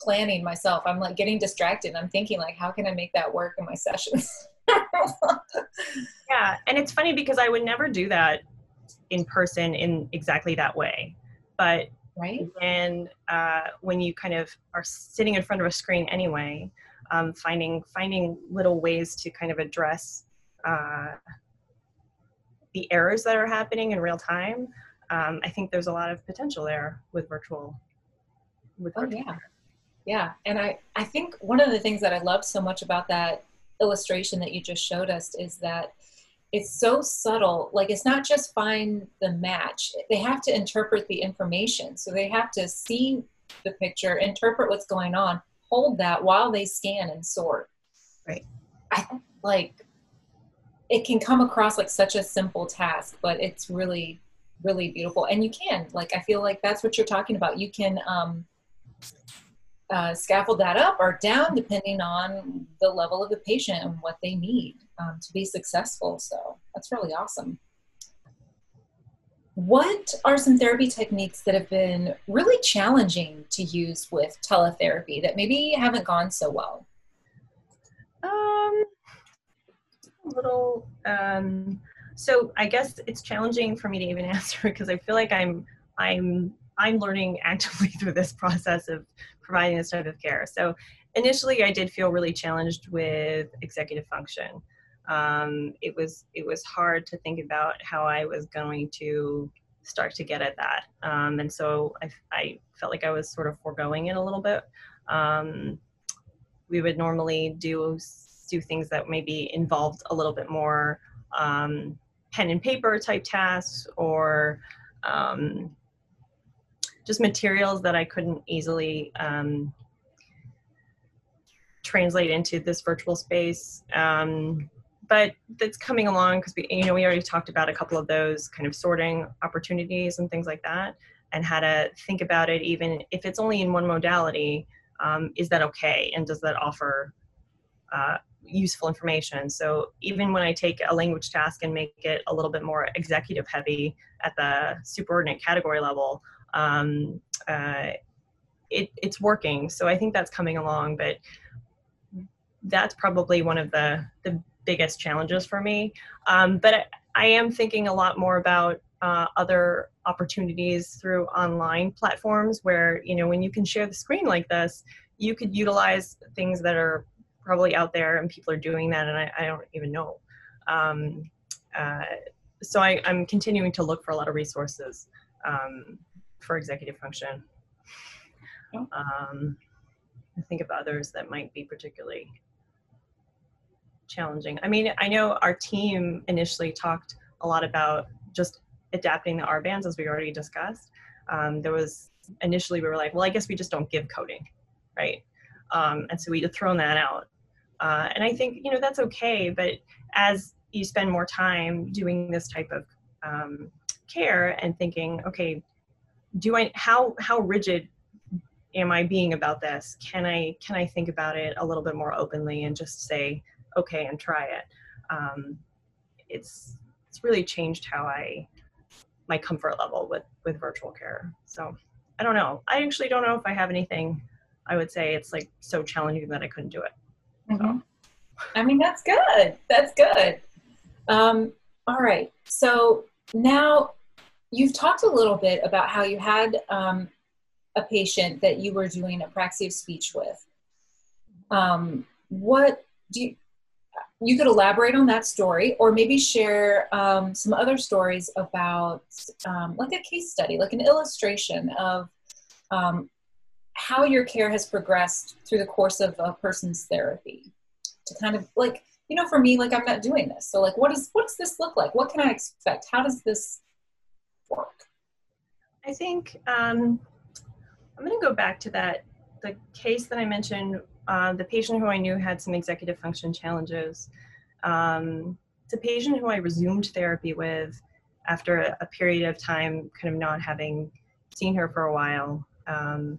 planning myself. I'm like getting distracted. I'm thinking like, how can I make that work in my sessions? yeah, and it's funny because I would never do that in person in exactly that way. But right when uh, when you kind of are sitting in front of a screen anyway, um, finding finding little ways to kind of address uh, the errors that are happening in real time. Um, I think there's a lot of potential there with virtual. With oh yeah, yeah, and I I think one of the things that I love so much about that illustration that you just showed us is that it's so subtle like it's not just find the match they have to interpret the information so they have to see the picture interpret what's going on hold that while they scan and sort. Right. I like it can come across like such a simple task, but it's really, really beautiful. And you can, like, I feel like that's what you're talking about. You can um, uh, scaffold that up or down depending on the level of the patient and what they need um, to be successful. So that's really awesome. What are some therapy techniques that have been really challenging to use with teletherapy that maybe haven't gone so well? Um, a little. Um, so I guess it's challenging for me to even answer because I feel like I'm I'm I'm learning actively through this process of providing this type of care. So initially, I did feel really challenged with executive function um, it was it was hard to think about how I was going to start to get at that, um, and so I, I, felt like I was sort of foregoing it a little bit. Um, we would normally do do things that maybe involved a little bit more um, pen and paper type tasks or um, just materials that I couldn't easily um, translate into this virtual space. Um, but that's coming along because we you know we already talked about a couple of those kind of sorting opportunities and things like that and how to think about it even if it's only in one modality um, is that okay? And does that offer uh, useful information? So even when i take a language task and make it a little bit more executive heavy at the superordinate category level um, uh, it, it's working. So i think that's coming along but that's probably one of the the biggest challenges for me. Um, but I, I, am thinking a lot more about uh, other opportunities through online platforms where, you know, when you can share the screen like this, you could utilize things that are probably out there and people are doing that and I, I don't even know. Um, uh, so I, am continuing to look for a lot of resources um, for executive function. Um, I think of others that might be particularly challenging. I mean, I know our team initially talked a lot about just adapting the RBANS as we already discussed. Um, there was initially we were like, well, I guess we just don't give coding, right? Um, and so we had thrown that out. Uh, and I think you know that's okay, but as you spend more time doing this type of um, care and thinking, okay, do I how how rigid am I being about this? Can I can I think about it a little bit more openly and just say okay and try it? Um, it's it's really changed how I my comfort level with with virtual care. So I don't know. I actually don't know if I have anything. I would say it's like so challenging that I couldn't do it. Mm-hmm. So. I mean that's good. That's good. Um, all right. So now you've talked a little bit about how you had um, a patient that you were doing apraxia of speech with. Um, what do you, you could elaborate on that story or maybe share um, some other stories about um, like a case study, like an illustration of um, how your care has progressed through the course of a person's therapy to kind of like, you know, for me, like I'm not doing this. So like, what does, what does this look like? What can I expect? How does this work? I think um, I'm going to go back to that the case that I mentioned. Uh, the patient who I knew had some executive function challenges. Um, it's a patient who I resumed therapy with after a, a, period of time, kind of not having seen her for a while. Um,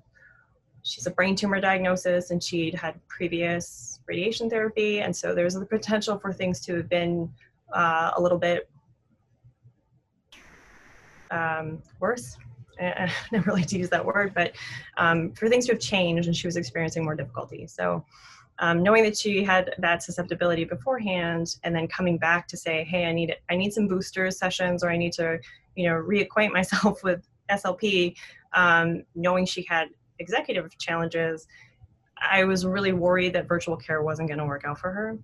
she's a brain tumor diagnosis and she'd had previous radiation therapy, and so there's the potential for things to have been uh, a little bit um, worse. I never like to use that word, but um, for things to have changed and she was experiencing more difficulty. So um, knowing that she had that susceptibility beforehand and then coming back to say, hey, I need I need some boosters sessions or I need to, you know, reacquaint myself with SLP, um, knowing she had executive challenges, I was really worried that virtual care wasn't going to work out for her.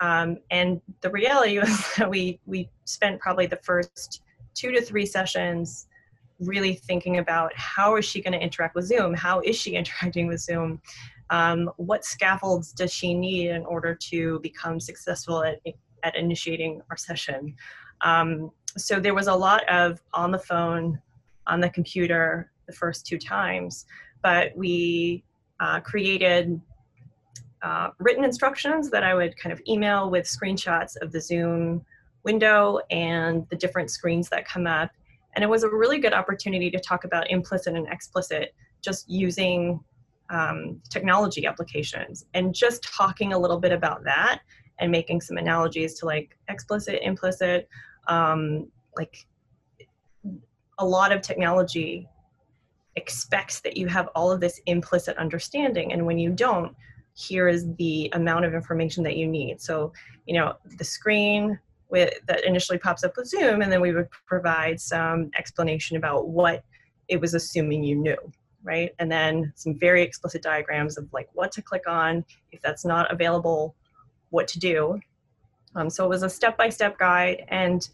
Um, and the reality was that we we spent probably the first two to three sessions really thinking about how is she going to interact with zoom? How is she interacting with zoom? Um, what scaffolds does she need in order to become successful at, at initiating our session? Um, so there was a lot of on the phone on the computer the first two times but we uh, created uh, written instructions that I would kind of email with screenshots of the Zoom window and the different screens that come up. And it was a really good opportunity to talk about implicit and explicit, just using um, technology applications and just talking a little bit about that and making some analogies to like explicit, implicit, um, like a lot of technology expects that you have all of this implicit understanding. And when you don't, here is the amount of information that you need. So, you know, the screen, with, that initially pops up with Zoom, and then we would provide some explanation about what it was assuming you knew, right? And then some very explicit diagrams of like what to click on, if that's not available, what to do. Um, so it was a step-by-step guide, and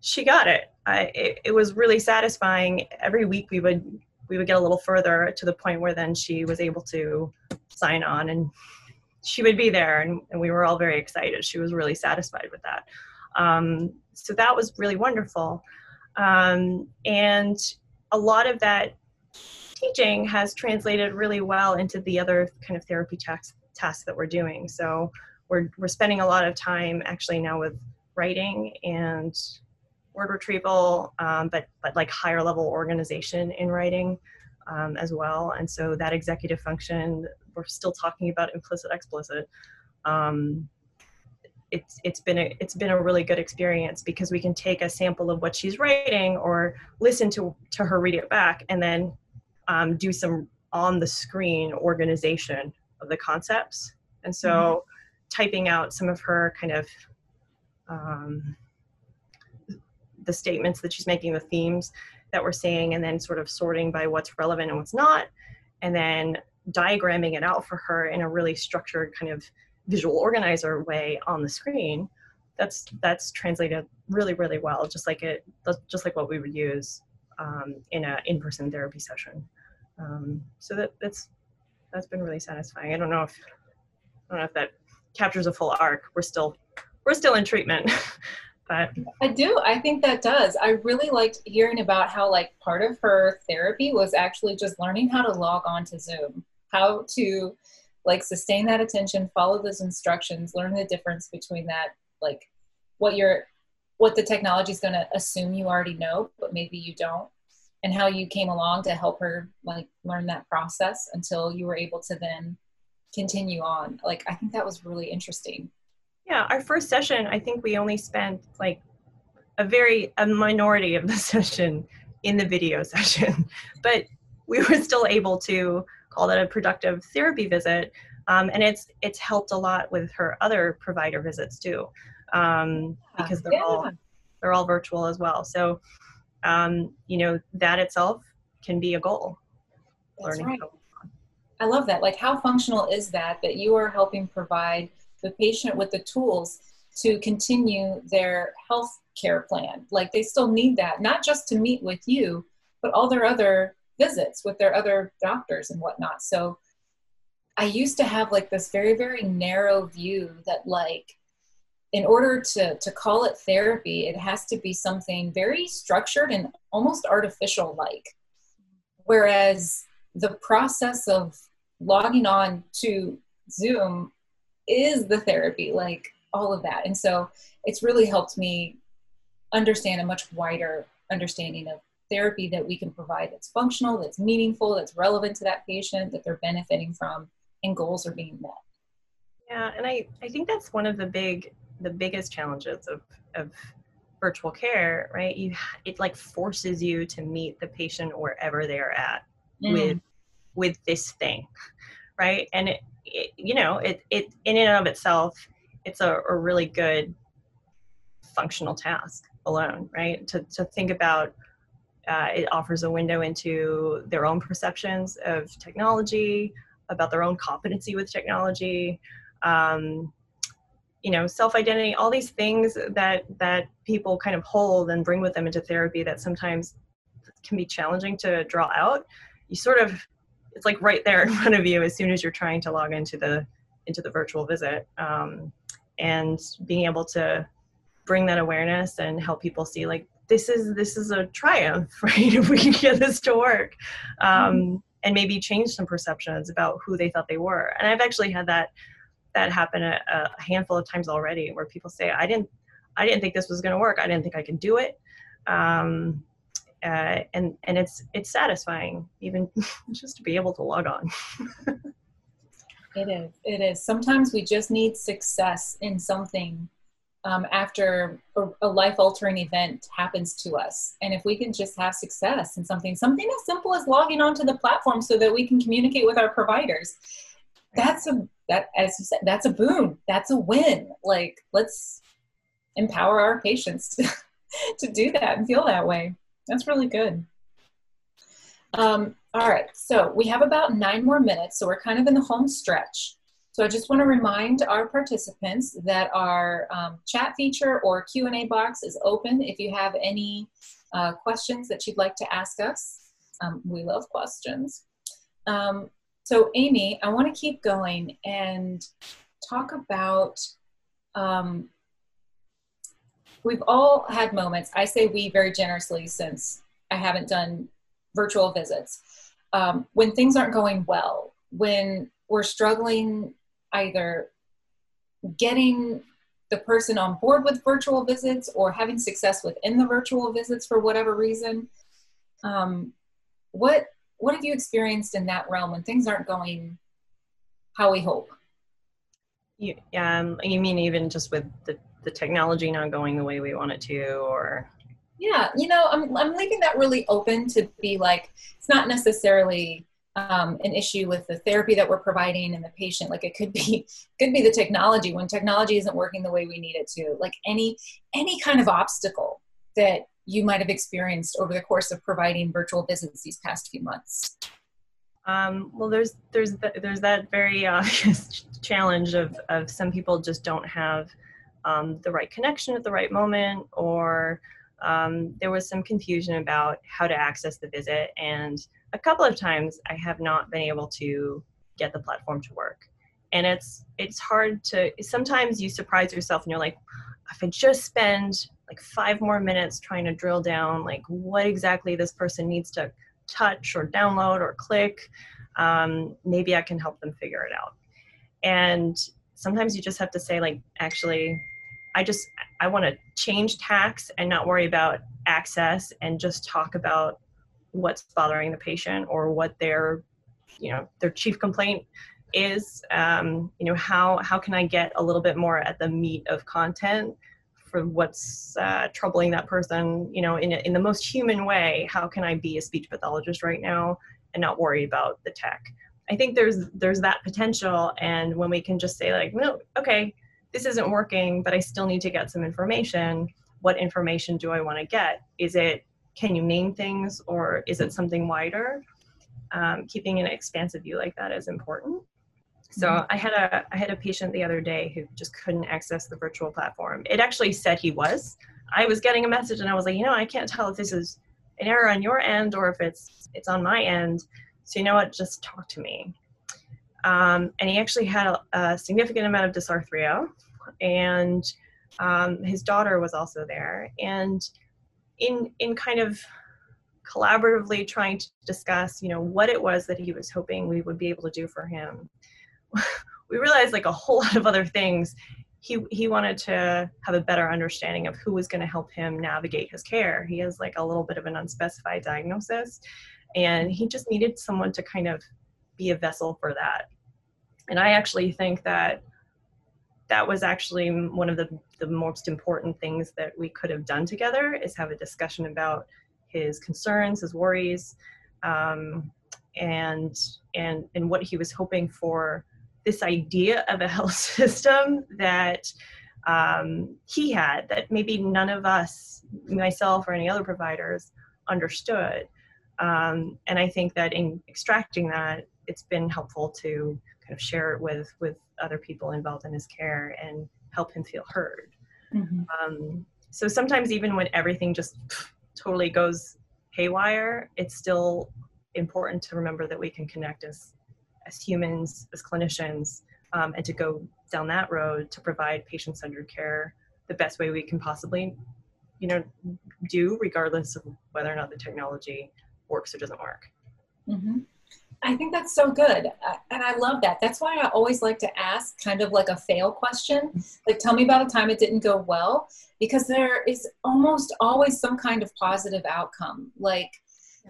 she got it. I, it. It was really satisfying. Every week we would we would get a little further to the point where then she was able to sign on and she would be there and, and we were all very excited she was really satisfied with that um, so that was really wonderful. Um, and a lot of that teaching has translated really well into the other kind of therapy tasks, tasks that we're doing. So we're, we're spending a lot of time actually now with writing and word retrieval, um, but, but like higher level organization in writing um, as well. And so that executive function, we're still talking about implicit, explicit. Um, it's it's been a it's been a really good experience because we can take a sample of what she's writing or listen to to her read it back and then um, do some on the screen organization of the concepts and so mm-hmm. typing out some of her kind of um, the statements that she's making the themes that we're seeing and then sort of sorting by what's relevant and what's not and then diagramming it out for her in a really structured kind of visual organizer way on the screen that's that's translated really really well just like it just like what we would use um, in a in-person therapy session um, so that that's that's been really satisfying i don't know if i don't know if that captures a full arc. We're still we're still in treatment. but I do. I think that does. I really liked hearing about how like part of her therapy was actually just learning how to log on to Zoom, how to like sustain that attention, follow those instructions, learn the difference between that, like what you're what the technology is going to assume you already know, but maybe you don't, and how you came along to help her like learn that process until you were able to then continue on. Like I think that was really interesting. Yeah, our first session, I think we only spent like a very a minority of the session in the video session, but we were still able to call that a productive therapy visit, um, and it's it's helped a lot with her other provider visits too, um, because they're yeah. all they're all virtual as well. So, um, you know, that itself can be a goal. That's learning. Right. I love that. Like, how functional is that? That you are helping provide the patient with the tools to continue their health care plan. Like they still need that, not just to meet with you, but all their other visits with their other doctors and whatnot. So I used to have like this very, very narrow view that like in order to, to call it therapy, it has to be something very structured and almost artificial like. Whereas the process of logging on to Zoom is the therapy, like all of that. And so it's really helped me understand a much wider understanding of therapy that we can provide that's functional, that's meaningful, that's relevant to that patient, that they're benefiting from, and goals are being met. Yeah, and I, I think that's one of the big the biggest challenges of, of virtual care, right? You it like forces you to meet the patient wherever they are at mm. with with this thing, right? And it, it, you know it it in and of itself, it's a, a really good functional task alone, right? To to think about uh, it offers a window into their own perceptions of technology, about their own competency with technology, um, you know, self-identity, all these things that that people kind of hold and bring with them into therapy that sometimes can be challenging to draw out. You sort of, it's like right there in front of you as soon as you're trying to log into the into the virtual visit, um, and being able to bring that awareness and help people see like this is this is a triumph right? If we can get this to work um, mm-hmm. and maybe change some perceptions about who they thought they were. And i've actually had that that happen a, a handful of times already where people say i didn't i didn't think this was going to work. I didn't think i could do it. Um, uh, and and it's it's satisfying even just to be able to log on. It is it is. Sometimes we just need success in something um, after a, a life altering event happens to us. And if we can just have success in something, something as simple as logging onto the platform so that we can communicate with our providers, that's a that as you said, that's a boon. That's a win. Like let's empower our patients to, to do that and feel that way. That's really good. Um, all right, so we have about nine more minutes, so we're kind of in the home stretch. So I just want to remind our participants that our um, chat feature or Q&A box is open if you have any uh, questions that you'd like to ask us. Um, we love questions. Um, so Amy, I want to keep going and talk about, um, we've all had moments, I say we very generously since I haven't done virtual visits, um, when things aren't going well, when we're struggling either getting the person on board with virtual visits or having success within the virtual visits for whatever reason. Um, what what have you experienced in that realm when things aren't going how we hope? You, um, you mean even just with the, the technology not going the way we want it to, or? Yeah, you know, I'm I'm leaving that really open to be like it's not necessarily um, an issue with the therapy that we're providing and the patient like it could be could be the technology when technology isn't working the way we need it to. Like any any kind of obstacle that you might have experienced over the course of providing virtual visits these past few months? Um, well there's there's there's that very obvious challenge of of some people just don't have um, the right connection at the right moment or um, there was some confusion about how to access the visit and a couple of times I have not been able to get the platform to work. and it's it's hard to sometimes you surprise yourself and you're like if i just spend like five more minutes trying to drill down like what exactly this person needs to touch or download or click um, maybe i can help them figure it out and sometimes you just have to say like actually i just i want to change tax and not worry about access and just talk about what's bothering the patient or what their you know their chief complaint is um, you know how how can i get a little bit more at the meat of content for what's uh, troubling that person you know in, in the most human way? How can i be a speech pathologist right now and not worry about the tech? I think there's there's that potential and when we can just say like no okay this isn't working but i still need to get some information. What information do i want to get? Is it can you name things or is it something wider um, keeping an expansive view like that is important so mm-hmm. I had a I had a patient the other day who just couldn't access the virtual platform. It actually said he was. I was getting a message and I was like, you know, I can't tell if this is an error on your end or if it's it's on my end. So you know what? Just talk to me. Um, and he actually had a, a, significant amount of dysarthria, and um, his daughter was also there. And in in kind of collaboratively trying to discuss, you know, what it was that he was hoping we would be able to do for him we realized like a whole lot of other things. He he wanted to have a better understanding of who was going to help him navigate his care. He has like a little bit of an unspecified diagnosis, and he just needed someone to kind of be a vessel for that. And I actually think that that was actually one of the, the most important things that we could have done together is have a discussion about his concerns, his worries, um, and and and what he was hoping for this idea of a health system that um, he had that maybe none of us, myself or any other providers, understood. Um, and I think that in extracting that, it's been helpful to kind of share it with with other people involved in his care and help him feel heard. Mm-hmm. Um, so sometimes even when everything just totally goes haywire, it's still important to remember that we can connect as as humans, as clinicians, um, and to go down that road to provide patient-centered care the best way we can possibly, you know, do, regardless of whether or not the technology works or doesn't work. Mm-hmm. I think that's so good. Uh, and I love that. That's why I always like to ask kind of like a fail question. Like, tell me about a time it didn't go well, because there is almost always some kind of positive outcome. Like,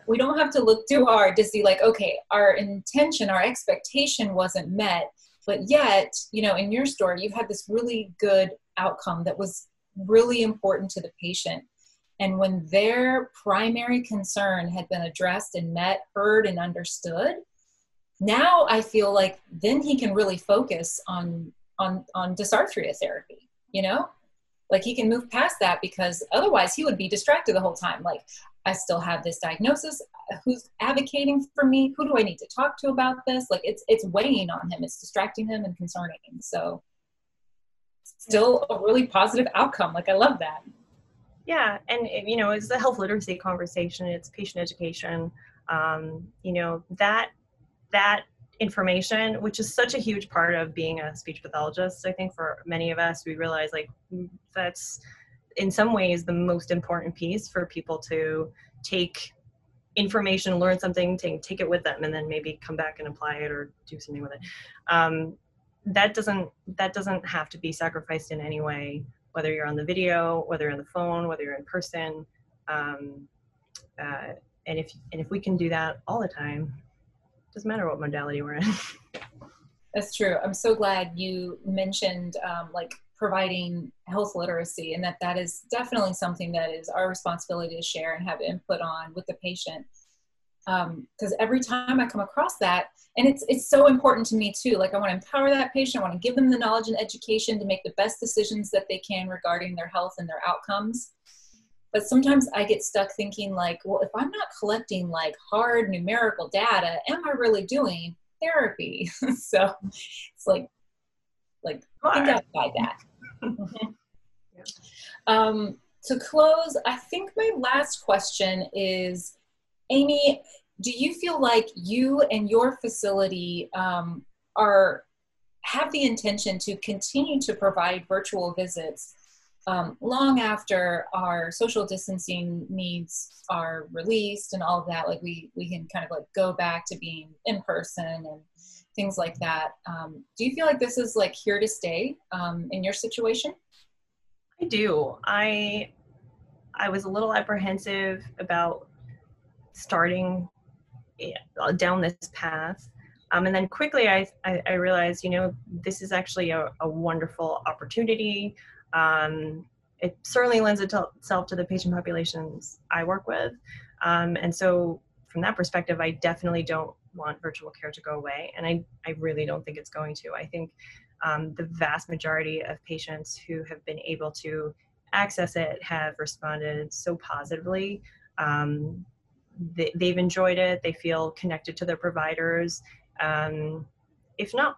we don't have to look too hard to see like okay our intention our expectation wasn't met but yet you know in your story you had this really good outcome that was really important to the patient and when their primary concern had been addressed and met heard and understood now i feel like then he can really focus on on on dysarthria therapy you know like he can move past that because otherwise he would be distracted the whole time like I still have this diagnosis. Who's advocating for me? Who do I need to talk to about this? Like it's it's weighing on him. It's distracting him and concerning. So still a really positive outcome. Like I love that. Yeah, and you know, it's the health literacy conversation. It's patient education. Um, you know that that information, which is such a huge part of being a speech pathologist. I think for many of us, we realize like that's in some ways the most important piece for people to take information, learn something, take, take it with them, and then maybe come back and apply it or do something with it. Um, that doesn't that doesn't have to be sacrificed in any way, whether you're on the video, whether you're on the phone, whether you're in person. Um, uh, and if and if we can do that all the time, doesn't matter what modality we're in. That's true. I'm so glad you mentioned um, like providing health literacy and that that is definitely something that is our responsibility to share and have input on with the patient because um, every time i come across that and it's it's so important to me too like i want to empower that patient i want to give them the knowledge and education to make the best decisions that they can regarding their health and their outcomes. But sometimes i get stuck thinking like well if i'm not collecting like hard numerical data am i really doing therapy? So it's like like think outside that. um, to close, I think my last question is, Amy, do you feel like you and your facility um, are have the intention to continue to provide virtual visits um, long after our social distancing needs are released and all of that. Like we we can kind of like go back to being in person and things like that. Um, do you feel like this is like here to stay um, in your situation? I do. I I was a little apprehensive about starting eh, down this path. Um, and then quickly I, I, I, realized, you know, this is actually a, a wonderful opportunity. Um, it certainly lends itself to the patient populations I work with. Um, and so from that perspective, I definitely don't want virtual care to go away. And I, I really don't think it's going to. I think um, the vast majority of patients who have been able to access it have responded so positively. Um, they, have enjoyed it. They feel connected to their providers. Um, if not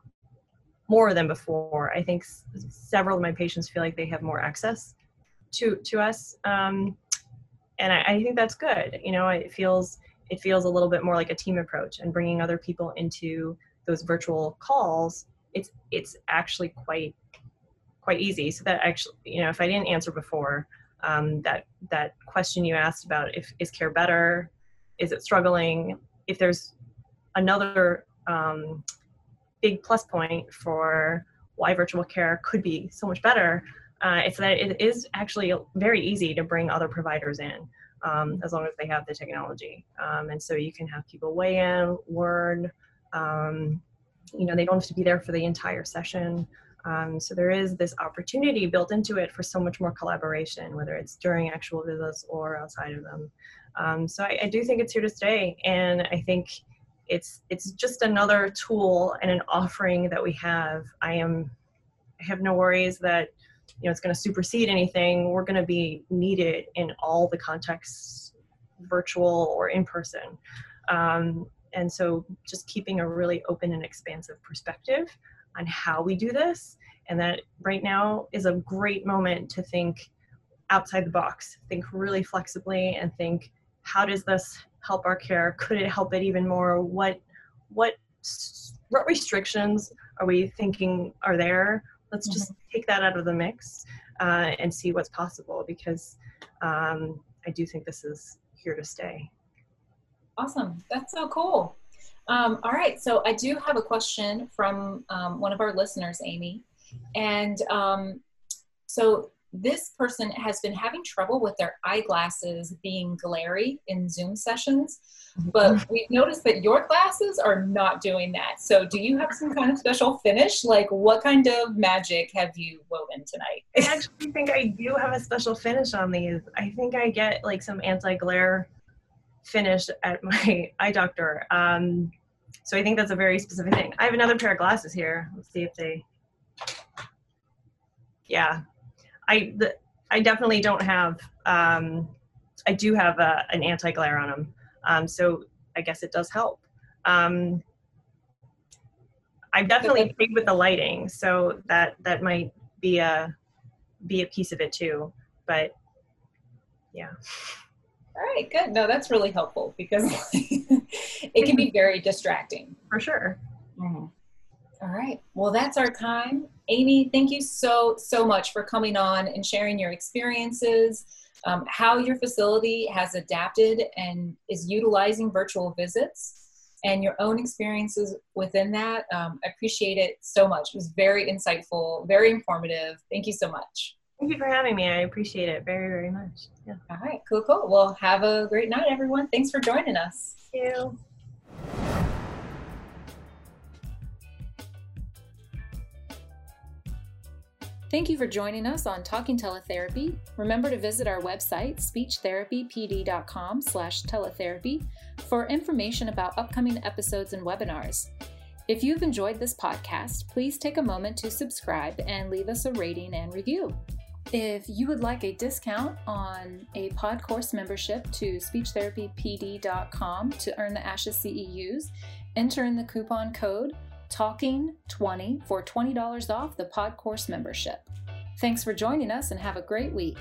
more than before, I think s- several of my patients feel like they have more access to to us, um, and I, I think that's good. You know, it feels it feels a little bit more like a team approach and bringing other people into those virtual calls. It's it's actually quite quite easy. So that actually, you know, if I didn't answer before, um, that that question you asked about if is care better, is it struggling? If there's another um, big plus point for why virtual care could be so much better, uh, it's that it is actually very easy to bring other providers in. Um, as long as they have the technology. Um, and so you can have people weigh in, learn. Um, you know, they don't have to be there for the entire session. Um, so there is this opportunity built into it for so much more collaboration, whether it's during actual visits or outside of them. Um, so I, I, do think it's here to stay, and I think it's it's just another tool and an offering that we have. I am I have no worries that you know it's going to supersede anything. We're going to be needed in all the contexts, virtual or in person. Um, and so just keeping a really open and expansive perspective on how we do this and that right now is a great moment to think outside the box think really flexibly and think how does this help our care? Could it help it even more? What what what restrictions are we thinking are there? Let's just mm-hmm. take that out of the mix uh, and see what's possible because um, i do think this is here to stay. Awesome. That's so cool. Um, all right, so I do have a question from um, one of our listeners, Amy. And um, so this person has been having trouble with their eyeglasses being glary in Zoom sessions, but mm-hmm. we've noticed that your glasses are not doing that. So, do you have some kind of special finish? Like, what kind of magic have you woven tonight? I actually think I do have a special finish on these. I think I get like some anti glare finish at my eye doctor. Um, so I think that's a very specific thing. I have another pair of glasses here. Let's see if they. Yeah, I the, I definitely don't have. Um, I do have a, an anti glare on them, um, so I guess it does help. Um, I'm definitely big with the lighting, so that that might be a be a piece of it too. But yeah. All right, good. No, that's really helpful because it can be very distracting. For sure. Mm-hmm. All right. Well, that's our time. Amy, thank you so, so much for coming on and sharing your experiences, um, how your facility has adapted and is utilizing virtual visits, and your own experiences within that. Um, I appreciate it so much. It was very insightful, very informative. Thank you so much. Thank you for having me. I appreciate it very, very much. Yeah. All right, cool, cool. Well, have a great night, everyone. Thanks for joining us. Thank you. Thank you for joining us on Talking Teletherapy. Remember to visit our website, speechtherapypd.com slash teletherapy, for information about upcoming episodes and webinars. If you've enjoyed this podcast, please take a moment to subscribe and leave us a rating and review. If you would like a discount on a pod course membership to speechtherapypd.com to earn the ASHA CEUs, enter in the coupon code TALKING20 for $20 off the pod course membership. Thanks for joining us and have a great week.